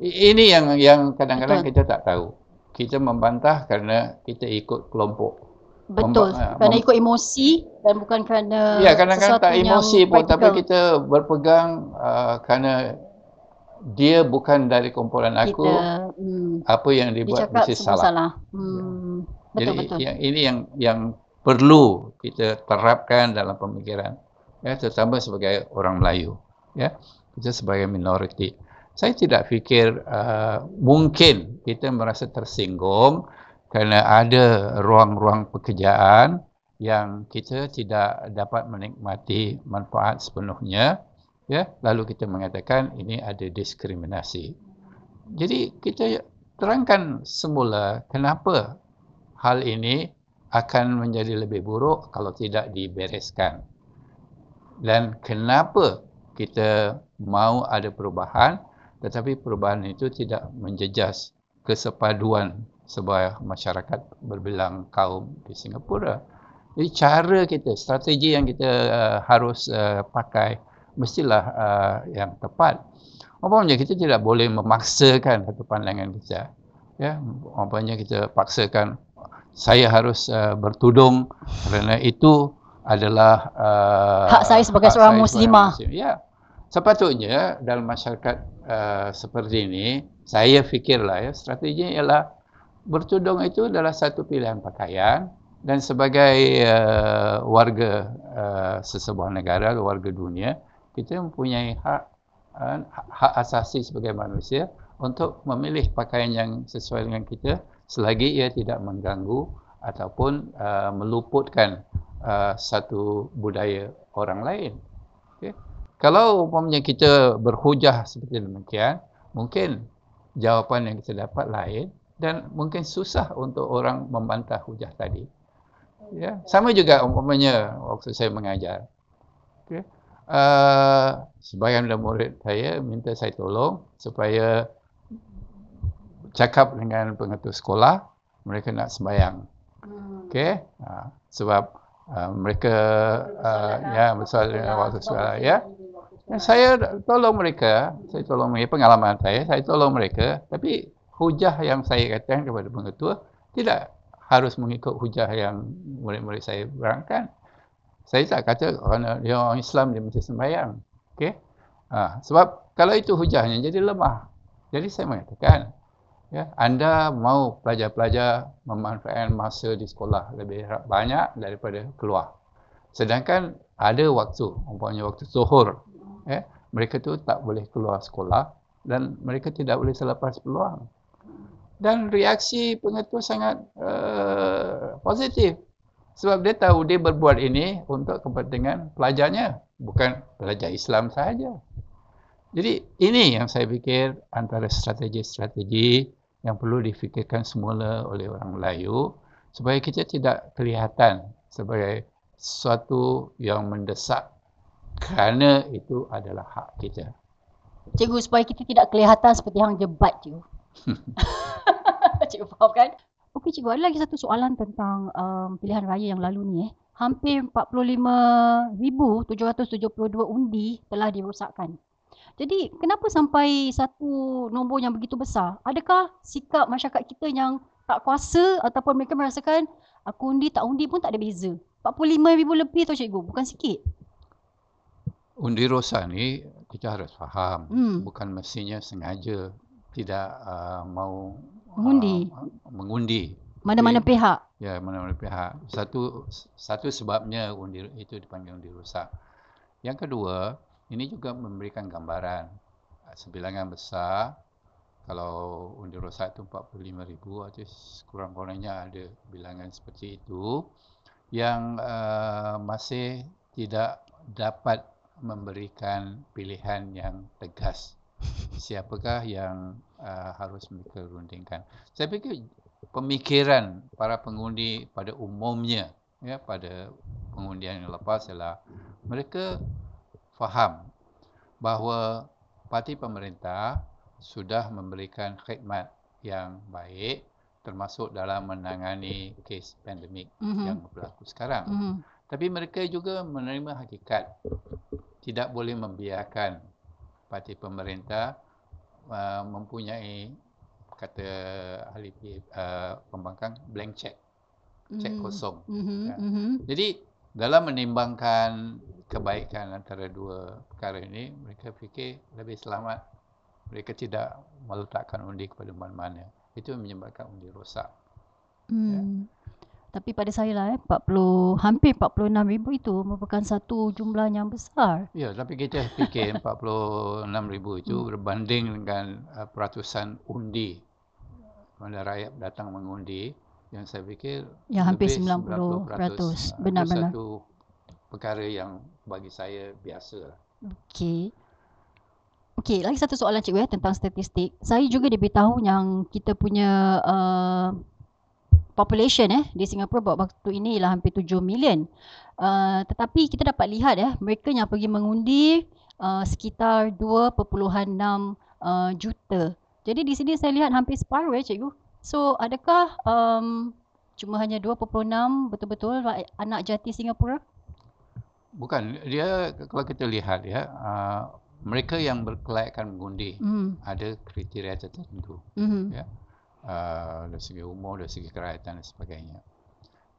Speaker 2: Ini yang yang kadang-kadang kita tak tahu. Kita membantah kerana kita ikut kelompok.
Speaker 1: Betul.
Speaker 2: Memba- ah,
Speaker 1: Kerana
Speaker 2: mem-
Speaker 1: ikut emosi dan bukan kerana
Speaker 2: Ya, kadang-kadang tak emosi pun tapi
Speaker 1: practical.
Speaker 2: kita berpegang uh, kerana dia bukan dari kumpulan aku,
Speaker 1: kita hmm,
Speaker 2: apa yang
Speaker 1: dia
Speaker 2: dibuat
Speaker 1: cakap
Speaker 2: mesti salah.
Speaker 1: salah. Hmm, betul
Speaker 2: Jadi
Speaker 1: betul.
Speaker 2: yang ini yang yang perlu kita terapkan dalam pemikiran ya terutama sebagai orang Melayu ya kita sebagai minoriti saya tidak fikir uh, mungkin kita merasa tersinggung kerana ada ruang-ruang pekerjaan yang kita tidak dapat menikmati manfaat sepenuhnya ya lalu kita mengatakan ini ada diskriminasi jadi kita terangkan semula kenapa hal ini akan menjadi lebih buruk kalau tidak dibereskan. Dan kenapa kita mahu ada perubahan tetapi perubahan itu tidak menjejas kesepaduan sebuah masyarakat berbilang kaum di Singapura. Jadi cara kita, strategi yang kita uh, harus uh, pakai mestilah uh, yang tepat. Umpamanya kita tidak boleh memaksakan satu pandangan kita. Ya, umpamanya kita paksakan saya harus uh, bertudung kerana itu adalah uh,
Speaker 1: Hak saya sebagai
Speaker 2: hak
Speaker 1: seorang
Speaker 2: saya
Speaker 1: muslimah.
Speaker 2: Muslim. Ya. Sepatutnya dalam masyarakat uh, seperti ini, saya fikirlah ya, strateginya ialah bertudung itu adalah satu pilihan pakaian dan sebagai uh, warga uh, sesebuah negara, warga dunia, kita mempunyai hak uh, hak asasi sebagai manusia untuk memilih pakaian yang sesuai dengan kita selagi ia tidak mengganggu ataupun uh, meluputkan uh, satu budaya orang lain. Okay. Kalau umpamanya kita berhujah seperti demikian, mungkin jawapan yang kita dapat lain dan mungkin susah untuk orang membantah hujah tadi. Ya, sama juga umpamanya waktu saya mengajar. Okay. Uh, sebagian dari murid saya minta saya tolong supaya cakap dengan pengetua sekolah mereka nak sembahyang. Okey. Uh, sebab uh, mereka uh, ya besar dengan waktu sekolah ya. Dan saya tolong mereka, saya tolong mereka pengalaman saya, saya tolong mereka tapi hujah yang saya katakan kepada pengetua tidak harus mengikut hujah yang murid-murid saya berangkan. Saya tak kata orang orang Islam dia mesti sembahyang. Okey. Ha, sebab kalau itu hujahnya jadi lemah. Jadi saya mengatakan ya, anda mau pelajar-pelajar memanfaatkan masa di sekolah lebih banyak daripada keluar. Sedangkan ada waktu, umpamanya waktu zuhur, ya, mereka tu tak boleh keluar sekolah dan mereka tidak boleh selepas peluang dan reaksi pengetua sangat uh, positif sebab dia tahu dia berbuat ini untuk kepentingan pelajarnya bukan pelajar Islam sahaja jadi ini yang saya fikir antara strategi-strategi yang perlu difikirkan semula oleh orang Melayu supaya kita tidak kelihatan sebagai sesuatu yang mendesak kerana itu adalah hak kita.
Speaker 1: Cikgu supaya kita tidak kelihatan seperti hang jebat tu. (laughs) cikgu faham kan? Okey cikgu, ada lagi satu soalan tentang um, pilihan raya yang lalu ni eh. Hampir 45,772 undi telah dirosakkan. Jadi kenapa sampai satu nombor yang begitu besar? Adakah sikap masyarakat kita yang tak kuasa ataupun mereka merasakan aku undi tak undi pun tak ada beza? 45,000 lebih tu cikgu, bukan sikit.
Speaker 2: Undi rosak ni kita harus faham.
Speaker 1: Hmm.
Speaker 2: Bukan mestinya sengaja tidak uh, mau
Speaker 1: Mengundi.
Speaker 2: Uh, mengundi.
Speaker 1: Mana-mana
Speaker 2: Jadi,
Speaker 1: pihak.
Speaker 2: Ya, mana-mana pihak. Satu satu sebabnya undi itu dipanggil undi rosak. Yang kedua, ini juga memberikan gambaran sebilangan besar kalau undi rosak itu 45,000 atau kurang-kurangnya ada bilangan seperti itu yang uh, masih tidak dapat memberikan pilihan yang tegas siapakah yang uh, harus mereka rundingkan. Saya fikir pemikiran para pengundi pada umumnya ya pada pengundian yang lepas ialah mereka faham bahawa parti pemerintah sudah memberikan khidmat yang baik termasuk dalam menangani kes pandemik mm-hmm. yang berlaku sekarang. Mm-hmm. Tapi mereka juga menerima hakikat tidak boleh membiarkan parti pemerintah uh, mempunyai kata ahli uh, pembangkang blank check check mm. kosong mm-hmm. ya. mm-hmm. jadi dalam menimbangkan kebaikan antara dua perkara ini mereka fikir lebih selamat mereka tidak meletakkan undi kepada mana-mana itu menyebabkan undi rosak
Speaker 1: mm. ya. Tapi pada saya lah eh, 40, hampir 46 ribu itu merupakan satu jumlah yang besar.
Speaker 2: Ya, tapi kita fikir (laughs) 46 ribu itu hmm. berbanding dengan uh, peratusan undi. Mana rakyat datang mengundi, yang saya fikir
Speaker 1: yang hampir 90 peratus.
Speaker 2: Uh,
Speaker 1: Benar-benar.
Speaker 2: Itu satu perkara yang bagi saya biasa.
Speaker 1: Okey. Okey, lagi satu soalan cikgu eh, tentang statistik. Saya juga diberitahu yang kita punya uh, population eh di Singapura buat waktu ini ialah hampir 7 million. Uh, tetapi kita dapat lihat ya, mereka yang pergi mengundi uh, sekitar 2.6 uh, juta. Jadi di sini saya lihat hampir separuh ya cikgu. So adakah um, cuma hanya 2.6 betul-betul anak jati Singapura?
Speaker 2: Bukan, dia kalau kita lihat ya, uh, mereka yang berkelayakan mengundi mm. ada kriteria tertentu. Mm-hmm. Ya uh, dari segi umur, dari segi kerakyatan dan sebagainya.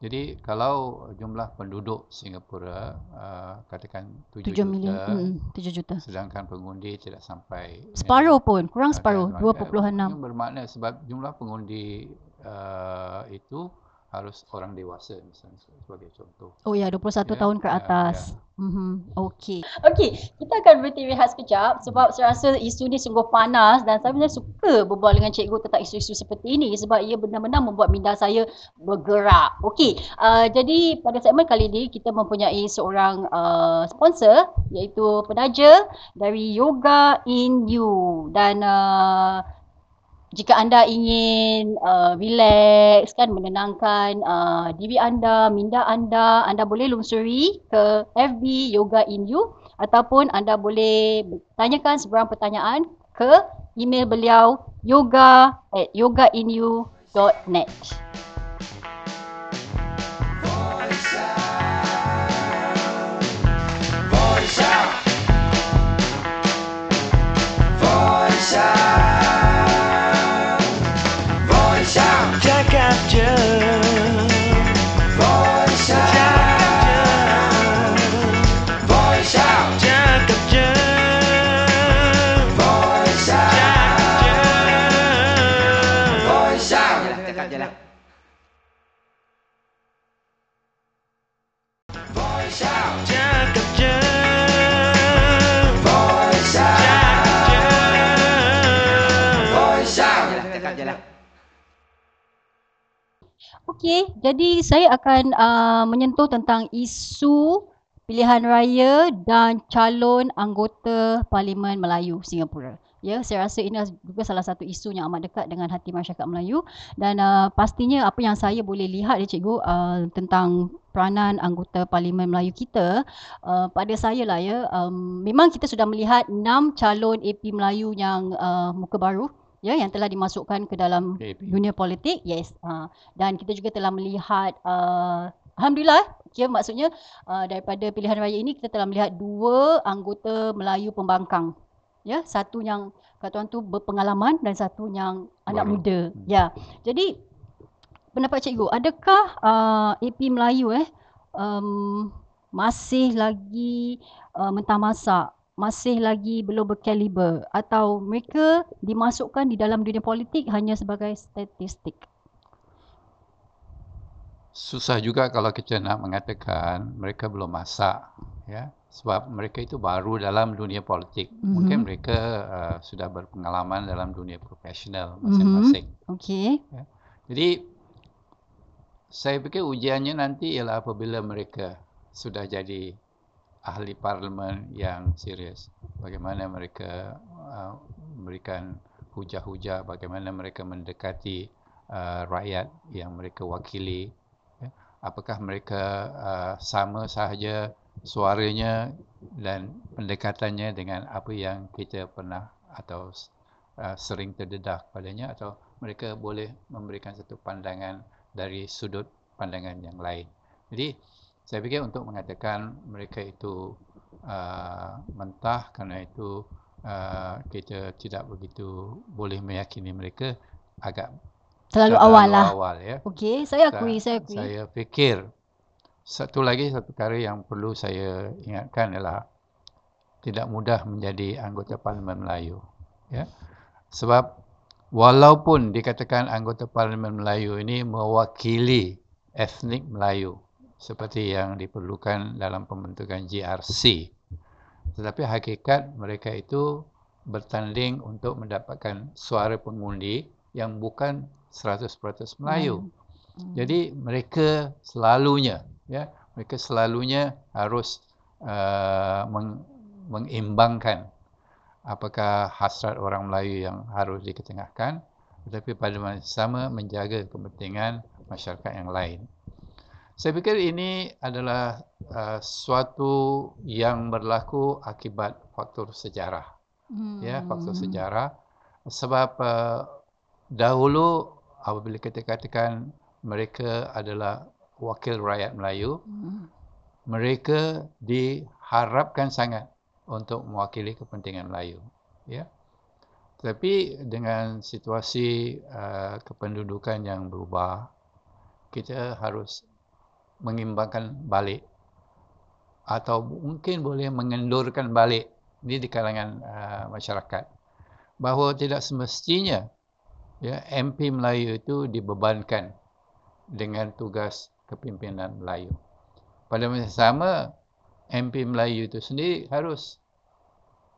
Speaker 2: Jadi kalau jumlah penduduk Singapura uh, katakan 7, 7 juta,
Speaker 1: hmm, 7 juta,
Speaker 2: sedangkan pengundi tidak sampai
Speaker 1: separuh ya, pun, kurang separuh, 2.6.
Speaker 2: Bermakna sebab jumlah pengundi uh, itu harus orang dewasa misalnya sebagai contoh.
Speaker 1: Oh ya, 21 ya, tahun ke ya, atas. Ya, ya. Mm-hmm. Okey. Okey, kita akan berhenti rehat sekejap sebab saya rasa isu ni sungguh panas dan saya sebenarnya suka berbual dengan cikgu tentang isu-isu seperti ini sebab ia benar-benar membuat minda saya bergerak. Okey, uh, jadi pada segmen kali ini kita mempunyai seorang uh, sponsor iaitu penaja dari Yoga in You dan uh, jika anda ingin uh, relax kan menenangkan uh, diri anda, minda anda, anda boleh lungsuri ke FB Yoga in You ataupun anda boleh tanyakan sebarang pertanyaan ke email beliau yoga at yogainu.net. jadi saya akan uh, menyentuh tentang isu pilihan raya dan calon anggota Parlimen Melayu Singapura. Ya, saya rasa ini juga salah satu isu yang amat dekat dengan hati masyarakat Melayu dan uh, pastinya apa yang saya boleh lihat ya cikgu uh, tentang peranan anggota Parlimen Melayu kita uh, pada saya lah ya um, memang kita sudah melihat enam calon AP Melayu yang uh, muka baru ya yang telah dimasukkan ke dalam
Speaker 2: AP.
Speaker 1: dunia politik yes uh, dan kita juga telah melihat uh, alhamdulillah kira maksudnya uh, daripada pilihan raya ini kita telah melihat dua anggota Melayu pembangkang ya. Satu yang kata orang tu berpengalaman dan satu yang anak muda ya. Jadi pendapat cikgu adakah uh, AP Melayu eh um, masih lagi uh, mentah masak masih lagi belum berkaliber atau mereka dimasukkan di dalam dunia politik hanya sebagai statistik
Speaker 2: Susah juga kalau kita nak mengatakan mereka belum masak ya sebab mereka itu baru dalam dunia politik.
Speaker 1: Mhm.
Speaker 2: Mungkin mereka uh, sudah berpengalaman dalam dunia profesional masing-masing.
Speaker 1: okey
Speaker 2: Jadi saya fikir ujiannya nanti ialah apabila mereka sudah jadi ahli parlimen yang serius. Bagaimana mereka uh, memberikan hujah-hujah, bagaimana mereka mendekati uh, rakyat yang mereka wakili. Ya. Apakah mereka uh, sama sahaja suaranya dan pendekatannya dengan apa yang kita pernah atau uh, sering terdedah padanya atau mereka boleh memberikan satu pandangan dari sudut pandangan yang lain. Jadi saya fikir untuk mengatakan mereka itu uh, mentah kerana itu uh, kita tidak begitu boleh meyakini mereka agak
Speaker 1: terlalu awal lah
Speaker 2: awal ya.
Speaker 1: okey saya akui saya akui
Speaker 2: Saya fikir satu lagi satu perkara yang perlu saya ingatkan ialah tidak mudah menjadi anggota Parlimen Melayu. Ya. Sebab walaupun dikatakan anggota Parlimen Melayu ini mewakili etnik Melayu seperti yang diperlukan dalam pembentukan GRC. Tetapi hakikat mereka itu bertanding untuk mendapatkan suara pengundi yang bukan 100% Melayu.
Speaker 1: Hmm.
Speaker 2: Jadi mereka selalunya ya, mereka selalunya harus uh, meng, mengimbangkan apakah hasrat orang Melayu yang harus diketengahkan tetapi pada masa sama menjaga kepentingan masyarakat yang lain. Saya fikir ini adalah uh, suatu yang berlaku akibat faktor sejarah.
Speaker 1: Hmm.
Speaker 2: Ya, faktor sejarah sebab uh, dahulu apabila kita katakan mereka adalah wakil rakyat Melayu,
Speaker 1: Hmm.
Speaker 2: mereka diharapkan sangat untuk mewakili kepentingan Melayu. Ya. Tetapi dengan situasi uh, kependudukan yang berubah, kita harus mengimbangkan balik atau mungkin boleh mengendurkan balik ini di kalangan uh, masyarakat bahawa tidak semestinya ya MP Melayu itu dibebankan dengan tugas kepimpinan Melayu. Pada masa sama MP Melayu itu sendiri harus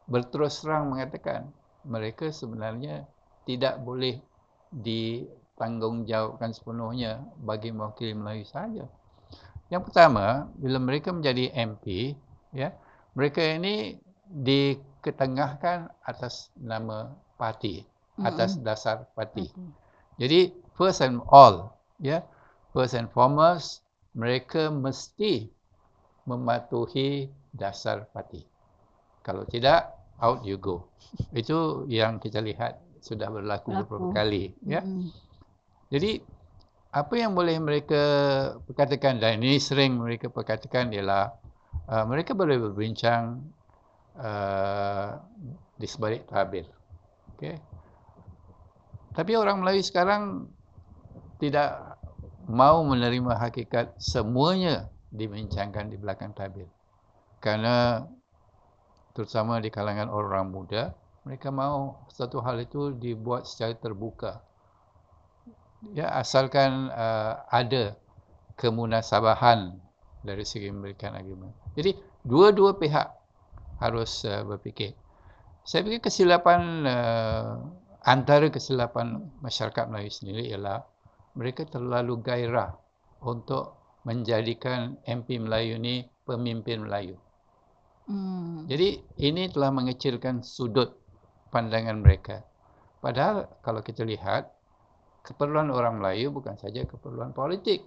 Speaker 2: berterus terang mengatakan mereka sebenarnya tidak boleh ditanggungjawabkan sepenuhnya bagi mewakili Melayu sahaja. Yang pertama, bila mereka menjadi MP, ya, mereka ini diketengahkan atas nama parti. atas
Speaker 1: Mm-mm.
Speaker 2: dasar parti.
Speaker 1: Parti.
Speaker 2: Jadi first and all, ya, first and foremost mereka mesti mematuhi dasar parti. Kalau tidak, out you go. Itu yang kita lihat sudah berlaku beberapa kali, ya.
Speaker 1: Mm-mm.
Speaker 2: Jadi apa yang boleh mereka perkatakan dan ini sering mereka perkatakan ialah uh, mereka boleh berbincang uh, di sebalik tabir. Okey. Tapi orang Melayu sekarang tidak mau menerima hakikat semuanya dibincangkan di belakang tabir. Kerana terutama di kalangan orang muda, mereka mahu satu hal itu dibuat secara terbuka. Ya, asalkan uh, ada kemunasabahan dari segi memberikan agama. Jadi dua-dua pihak harus uh, berfikir. Saya fikir kesilapan uh, antara kesilapan masyarakat Melayu sendiri ialah mereka terlalu gairah untuk menjadikan MP Melayu ni pemimpin Melayu.
Speaker 1: Mm.
Speaker 2: Jadi ini telah mengecilkan sudut pandangan mereka. Padahal kalau kita lihat keperluan orang Melayu bukan saja keperluan politik.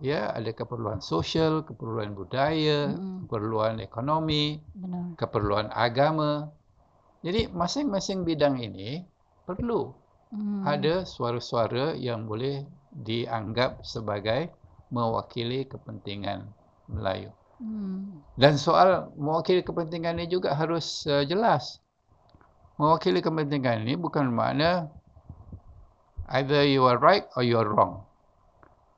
Speaker 2: Ya, ada keperluan sosial, keperluan budaya,
Speaker 1: Mm-mm.
Speaker 2: keperluan ekonomi,
Speaker 1: Benar.
Speaker 2: keperluan agama. Jadi masing-masing bidang ini perlu
Speaker 1: Mm.
Speaker 2: ada suara-suara yang boleh dianggap sebagai mewakili kepentingan Melayu.
Speaker 1: Mm.
Speaker 2: Dan soal mewakili kepentingan ini juga harus uh, jelas. Mewakili kepentingan ini bukan makna either you are right or you are wrong.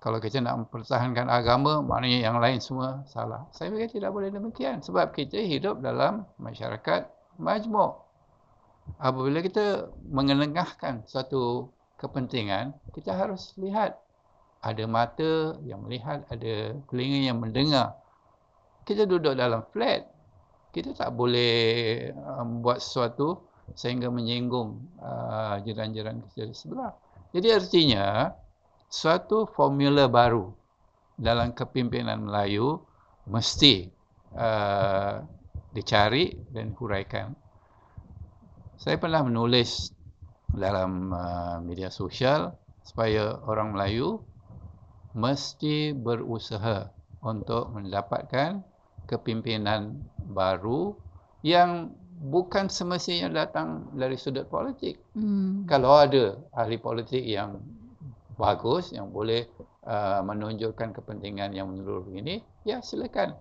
Speaker 2: Kalau kita nak mempertahankan agama, maknanya yang lain semua salah. Saya fikir tidak boleh demikian. Sebab kita hidup dalam masyarakat majmuk. Apabila kita mengenengahkan suatu kepentingan, kita harus lihat. Ada mata yang melihat, ada telinga yang mendengar kita duduk dalam flat, kita tak boleh um, buat sesuatu sehingga menyinggung uh, jiran-jiran kita di sebelah. Jadi artinya suatu formula baru dalam kepimpinan Melayu mesti uh, dicari dan huraikan. Saya pernah menulis dalam uh, media sosial supaya orang Melayu mesti berusaha untuk mendapatkan kepimpinan baru yang bukan semestinya datang dari sudut politik.
Speaker 1: Mm.
Speaker 2: Kalau ada ahli politik yang bagus yang boleh uh, menonjolkan kepentingan yang menyeluruh begini, ya silakan.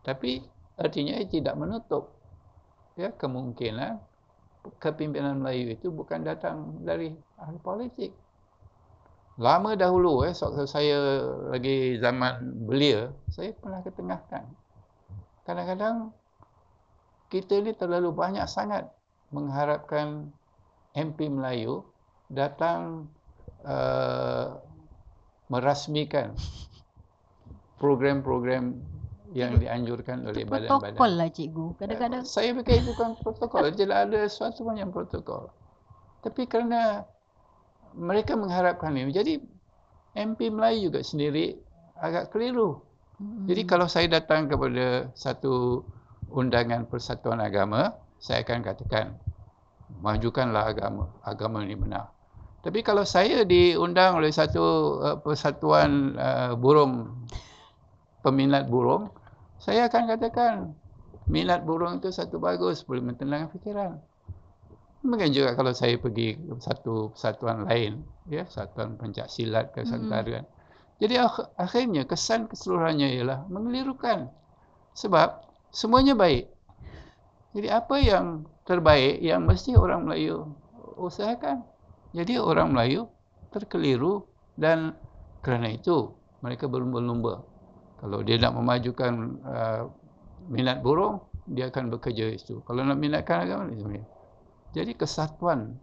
Speaker 2: Tapi artinya ia tidak menutup ya kemungkinan kepimpinan Melayu itu bukan datang dari ahli politik. Lama dahulu eh waktu saya lagi zaman belia, saya pernah ketengahkan. Kadang-kadang kita ni terlalu banyak sangat mengharapkan MP Melayu datang uh, merasmikan program-program yang dianjurkan oleh badan-badan.
Speaker 1: Protokol lah cikgu. Kadang-kadang
Speaker 2: Saya fikir bukan protokol, tidak ada sesuatu yang protokol. Tapi kerana mereka mengharapkan ini, jadi MP Melayu juga sendiri agak keliru.
Speaker 1: Mm.
Speaker 2: Jadi kalau saya datang kepada satu undangan persatuan agama, saya akan katakan, majukanlah agama, agama ini benar. Tapi kalau saya diundang oleh satu uh, persatuan uh, burung, peminat burung, saya akan katakan, minat burung itu satu bagus, boleh mentenangkan fikiran. Mungkin juga kalau saya pergi ke satu persatuan lain, ya, persatuan pencak silat ke Santaran. Jadi ak- akhirnya kesan keseluruhannya ialah mengelirukan. Sebab semuanya baik. Jadi apa yang terbaik yang mesti orang Melayu usahakan. Jadi orang Melayu terkeliru dan kerana itu mereka berlumba-lumba. Kalau dia nak memajukan uh, minat burung, dia akan bekerja itu. Kalau nak minatkan agama, dia sebenarnya. Jadi kesatuan,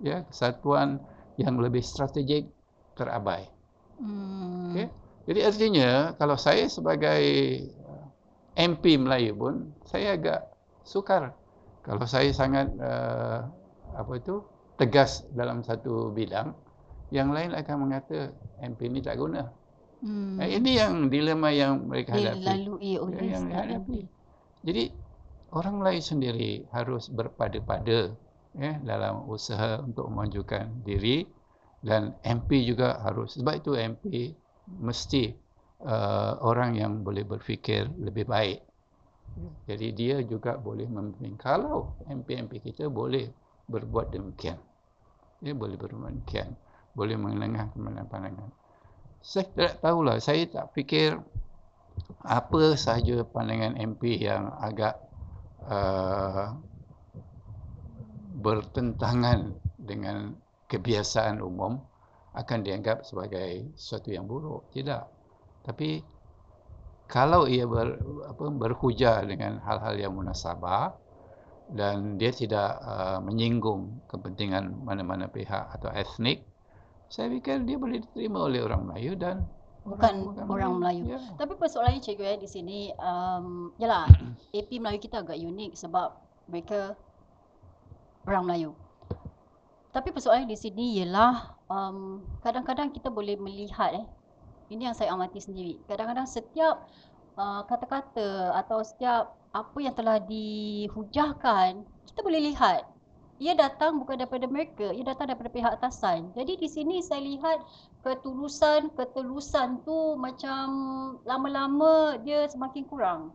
Speaker 2: ya kesatuan yang lebih strategik terabai.
Speaker 1: Mm.
Speaker 2: Okey. Jadi artinya kalau saya sebagai MP Melayu pun saya agak sukar kalau saya sangat uh, apa itu tegas dalam satu bidang yang lain akan mengata MP ni tak guna.
Speaker 1: Mm.
Speaker 2: Hmm. Ini yang dilema yang mereka hadapi.
Speaker 1: Dilalui oleh
Speaker 2: yang dihadapi.
Speaker 1: MP.
Speaker 2: Jadi orang Melayu sendiri harus berpada-pada ya dalam usaha untuk memajukan diri dan MP juga harus sebab itu MP mesti uh, orang yang boleh berfikir lebih baik. Jadi dia juga boleh memimpin. Kalau MP-MP kita boleh berbuat demikian. Dia boleh berbuat demikian. Boleh menengah pandangan. Saya tidak tahulah. Saya tak fikir apa sahaja pandangan MP yang agak uh, bertentangan dengan kebiasaan umum akan dianggap sebagai sesuatu yang buruk. Tidak. Tapi kalau ia ber, apa, berhujah dengan hal-hal yang munasabah dan dia tidak uh, menyinggung kepentingan mana-mana pihak atau etnik, saya fikir dia boleh diterima oleh orang Melayu dan
Speaker 1: bukan
Speaker 2: orang,
Speaker 1: orang Melayu.
Speaker 2: Ya.
Speaker 1: Tapi persoalannya cikgu eh di sini um, yalah AP Melayu kita agak unik sebab mereka orang Melayu. Tapi persoalannya di sini ialah um, kadang-kadang kita boleh melihat eh ini yang saya amati sendiri. Kadang-kadang setiap uh, kata-kata atau setiap apa yang telah dihujahkan kita boleh lihat ia datang bukan daripada mereka, ia datang daripada pihak atasan. Jadi di sini saya lihat ketulusan, ketelusan tu macam lama-lama dia semakin kurang.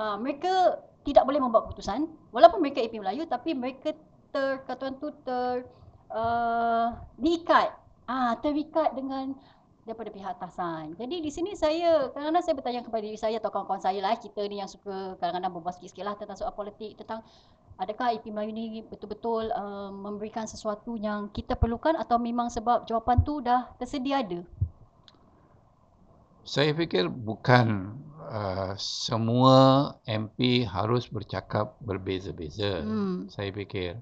Speaker 1: Uh, mereka tidak boleh membuat keputusan walaupun mereka AP Melayu tapi mereka ter kata tu ter uh, diikat ah terikat dengan daripada pihak atasan. Jadi di sini saya kadang-kadang saya bertanya kepada diri saya atau kawan-kawan saya lah kita ni yang suka kadang-kadang berbual sikit-sikit lah tentang soal politik tentang adakah IP Melayu ni betul-betul uh, memberikan sesuatu yang kita perlukan atau memang sebab jawapan tu dah tersedia ada.
Speaker 2: Saya fikir bukan uh, semua MP harus bercakap berbeza-beza.
Speaker 1: Hmm.
Speaker 2: Saya fikir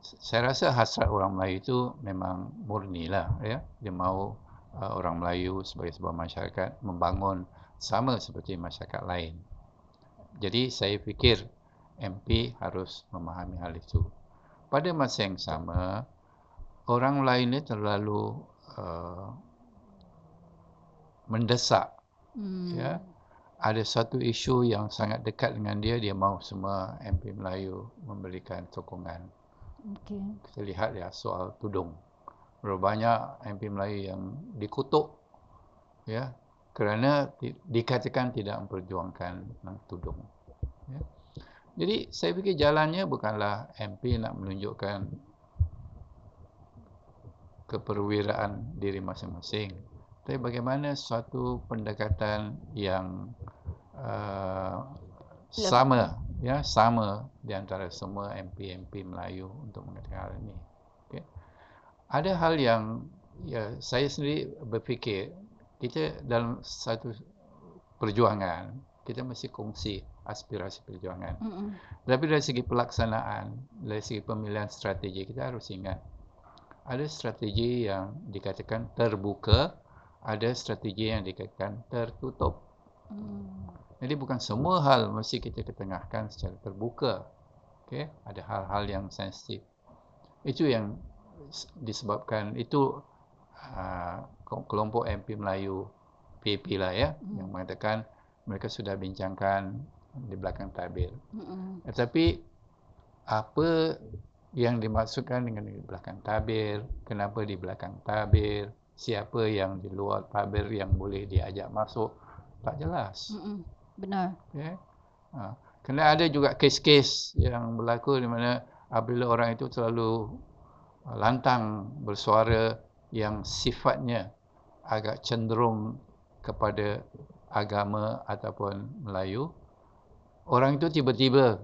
Speaker 2: saya rasa hasrat orang Melayu itu memang murni lah ya. Dia mahu orang Melayu sebagai sebuah masyarakat membangun sama seperti masyarakat lain. Jadi saya fikir MP harus memahami hal itu. Pada masa yang sama, orang lain ini terlalu uh, mendesak
Speaker 1: Hmm.
Speaker 2: ya ada satu isu yang sangat dekat dengan dia dia mahu semua MP Melayu memberikan sokongan
Speaker 1: Okey.
Speaker 2: kita lihat ya soal tudung berapa banyak MP Melayu yang dikutuk ya kerana di, dikatakan tidak memperjuangkan tudung ya. jadi saya fikir jalannya bukanlah MP nak menunjukkan keperwiraan diri masing-masing tapi bagaimana suatu pendekatan yang uh, sama ya sama di antara semua MP-MP Melayu untuk mengatakan hal ini. Okay. Ada hal yang ya saya sendiri berfikir kita dalam satu perjuangan kita mesti kongsi aspirasi perjuangan.
Speaker 1: Mm-mm.
Speaker 2: Tapi dari segi pelaksanaan, dari segi pemilihan strategi kita harus ingat ada strategi yang dikatakan terbuka, ada strategi yang dikatakan tertutup.
Speaker 1: Hmm.
Speaker 2: Jadi bukan semua hal mesti kita ketengahkan secara terbuka. Okey, ada hal-hal yang sensitif. Itu yang disebabkan itu uh, kelompok MP Melayu PAP lah ya
Speaker 1: Hmm.
Speaker 2: yang mengatakan mereka sudah bincangkan di belakang tabir.
Speaker 1: Mm-mm.
Speaker 2: Tetapi apa yang dimaksudkan dengan di belakang tabir, kenapa di belakang tabir, siapa yang di luar tabir yang boleh diajak masuk, tak jelas.
Speaker 1: Mm-mm. Benar.
Speaker 2: Okay. Ha. Kena ada juga kes-kes yang berlaku di mana apabila orang itu terlalu uh, lantang bersuara yang sifatnya agak cenderung kepada agama ataupun Melayu, orang itu tiba-tiba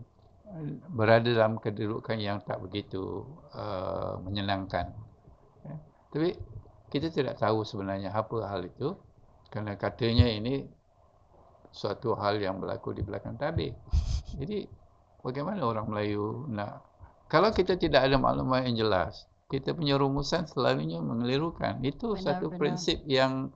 Speaker 2: berada dalam kedudukan yang tak begitu uh, menyenangkan. Ya. Tapi kita tidak tahu sebenarnya apa hal itu kerana katanya ini suatu hal yang berlaku di belakang tabir. Jadi bagaimana orang Melayu nak kalau kita tidak ada maklumat yang jelas, kita punya rumusan selalunya mengelirukan. Itu
Speaker 1: Benar,
Speaker 2: satu
Speaker 1: benar.
Speaker 2: prinsip yang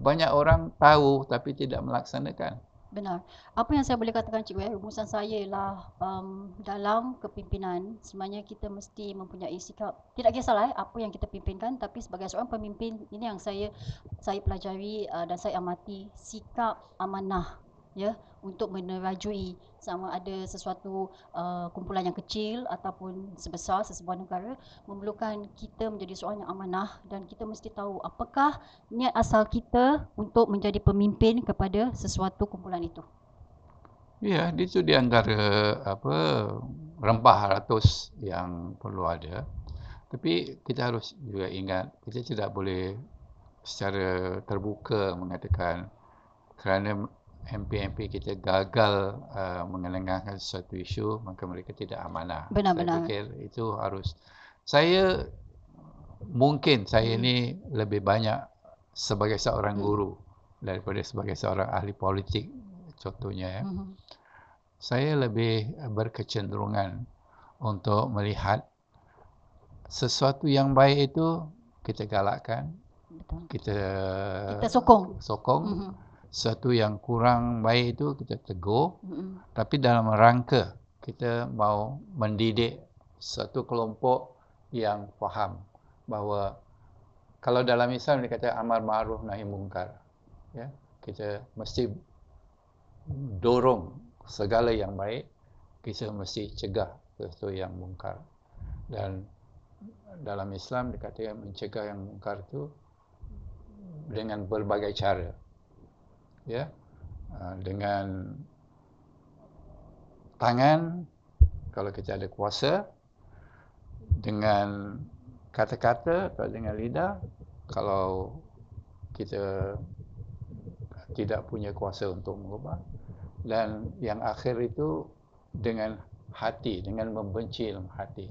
Speaker 2: banyak orang tahu tapi tidak melaksanakan.
Speaker 1: Benar. Apa yang saya boleh katakan cikgu eh, rumusan saya ialah um, dalam kepimpinan sebenarnya kita mesti mempunyai sikap tidak kisahlah eh, apa yang kita pimpinkan tapi sebagai seorang pemimpin ini yang saya saya pelajari uh, dan saya amati sikap amanah ya untuk menerajui sama ada sesuatu uh, kumpulan yang kecil ataupun sebesar sesebuah negara memerlukan kita menjadi seorang yang amanah dan kita mesti tahu apakah niat asal kita untuk menjadi pemimpin kepada sesuatu kumpulan itu.
Speaker 2: Ya, itu di antara apa rempah ratus yang perlu ada. Tapi kita harus juga ingat, kita tidak boleh secara terbuka mengatakan kerana MP-MP kita gagal uh, mengelengahkan sesuatu isu, maka mereka tidak amanah.
Speaker 1: Benar-benar.
Speaker 2: Saya fikir itu harus. Saya mungkin saya
Speaker 1: Hmm.
Speaker 2: ini lebih banyak sebagai seorang
Speaker 1: Hmm.
Speaker 2: guru daripada sebagai seorang ahli politik contohnya ya.
Speaker 1: Mhm.
Speaker 2: Saya lebih berkecenderungan untuk melihat sesuatu yang baik itu kita galakkan,
Speaker 1: Betul.
Speaker 2: kita
Speaker 1: Kita sokong.
Speaker 2: sokong.
Speaker 1: Mhm.
Speaker 2: Sesuatu yang kurang baik itu kita tegur,
Speaker 1: Mhm.
Speaker 2: tapi dalam rangka kita mau mendidik satu kelompok yang faham bahawa kalau dalam Islam dia kata amar ma'ruf nahi mungkar. Ya, kita mesti dorong segala yang baik, kita mesti cegah sesuatu yang mungkar. Dan dalam Islam dikatakan mencegah yang mungkar itu dengan berbagai cara. Ya. Ah, Dengan tangan kalau kita ada kuasa dengan kata-kata atau dengan lidah kalau kita tidak punya kuasa untuk mengubah dan yang akhir itu dengan hati dengan membenci dalam hati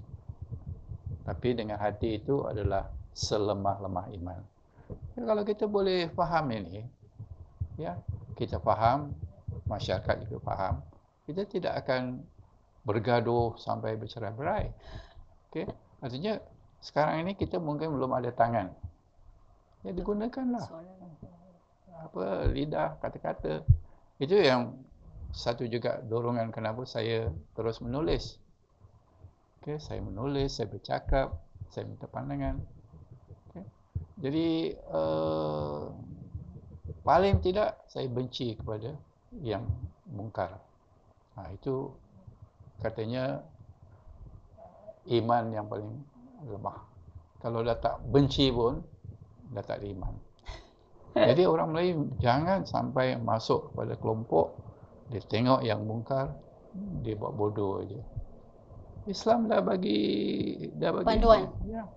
Speaker 2: tapi dengan hati itu adalah selemah-lemah iman ya, kalau kita boleh faham ini ya kita faham masyarakat juga faham. Kita tidak akan bergaduh sampai bercerai-berai. Okey? Artinya sekarang ini kita mungkin belum ada tangan. Ya digunakanlah. Apa lidah kata-kata. Itu yang satu juga dorongan kenapa saya terus menulis. Okey saya menulis saya bercakap saya minta pandangan. Okey? Jadi uh, paling tidak saya benci kepada yang mungkar ha, itu katanya iman yang paling lemah kalau dah tak benci pun dah tak ada iman (laughs) jadi orang Melayu jangan sampai masuk pada kelompok dia tengok yang mungkar dia buat bodoh aja. Islam dah bagi dah bagi
Speaker 1: Panduan.
Speaker 2: Ya.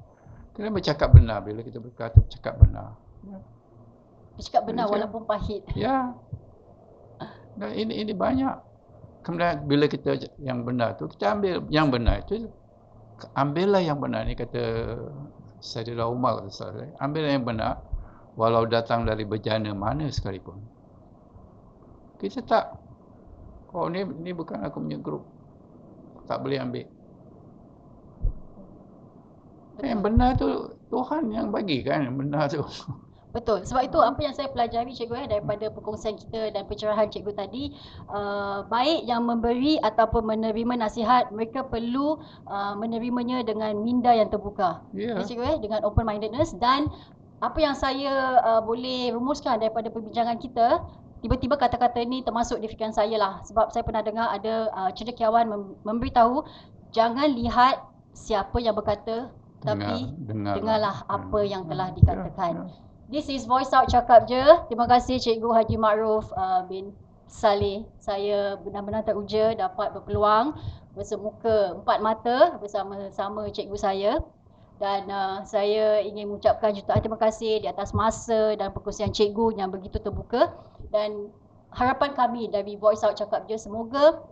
Speaker 2: Kena bercakap benar bila kita berkata bercakap benar. Ya.
Speaker 1: Bercakap benar
Speaker 2: Boleh
Speaker 1: walaupun pahit.
Speaker 2: Ya. Dan ini ini banyak. Kemudian bila kita yang benar tu kita ambil yang benar itu ambillah yang benar ni kata Sayyidina Umar kata saya. Ambillah yang benar walau datang dari bejana mana sekalipun. Kita tak oh ni ni bukan aku punya grup. Tak boleh ambil. Yang benar tu Tuhan yang bagi kan benar tu.
Speaker 1: Betul. Sebab itu apa yang saya pelajari cikgu eh daripada perkongsian kita dan pencerahan cikgu tadi uh, baik yang memberi ataupun menerima nasihat mereka perlu uh, menerimanya dengan minda yang terbuka.
Speaker 2: Ya.
Speaker 1: Ya. Cikgu eh dengan open mindedness dan apa yang saya uh, boleh rumuskan daripada perbincangan kita tiba-tiba kata-kata ni termasuk di fikiran saya lah sebab saya pernah dengar ada uh, cendekiawan mem- memberitahu jangan lihat siapa yang berkata tapi
Speaker 2: dengar,
Speaker 1: dengarlah apa
Speaker 2: Hmm.
Speaker 1: yang telah
Speaker 2: Ya,
Speaker 1: dikatakan.
Speaker 2: ya.
Speaker 1: This is Voice Out Cakap Je. Terima kasih Cikgu Haji Ma'ruf uh, bin Saleh. Saya benar-benar teruja dapat berpeluang bersemuka empat mata bersama-sama cikgu saya. Dan uh, saya ingin mengucapkan jutaan terima kasih di atas masa dan perkongsian cikgu yang begitu terbuka. Dan harapan kami dari Voice Out Cakap Je semoga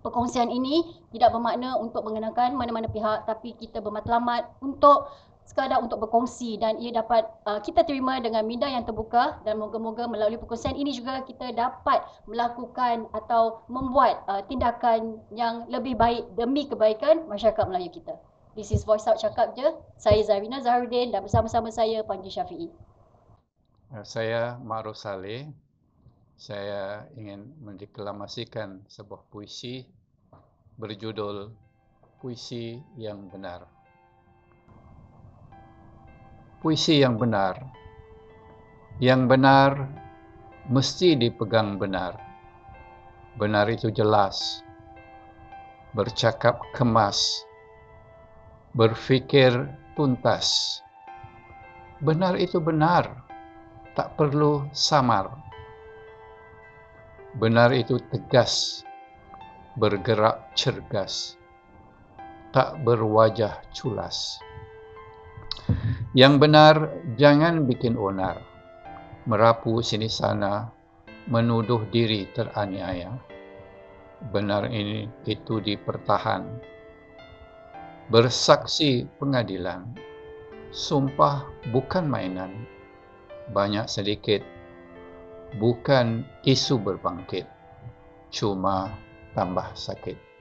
Speaker 1: perkongsian ini tidak bermakna untuk mengenakan mana-mana pihak tapi kita bermatlamat untuk sekadar untuk berkongsi dan ia dapat uh, kita terima dengan minda yang terbuka dan moga-moga melalui perkongsian ini juga kita dapat melakukan atau membuat uh, tindakan yang lebih baik demi kebaikan masyarakat Melayu kita. This is Voice Out Cakap Je. Saya Zarina Zahrudin dan bersama-sama saya Panji Syafiee.
Speaker 2: Saya Ma'ruf Saleh. Saya ingin mendeklamasikan sebuah puisi berjudul Puisi yang Benar. Puisi yang benar. Yang benar mesti dipegang benar. Benar itu jelas. Bercakap kemas. Berfikir tuntas. Benar itu benar. Tak perlu samar. Benar itu tegas. Bergerak cergas. Tak berwajah culas. Yang benar jangan bikin onar. Merapu sini sana menuduh diri teraniaya. Benar ini itu dipertahan. Bersaksi pengadilan. Sumpah bukan mainan. Banyak sedikit. Bukan isu berbangkit. Cuma tambah sakit.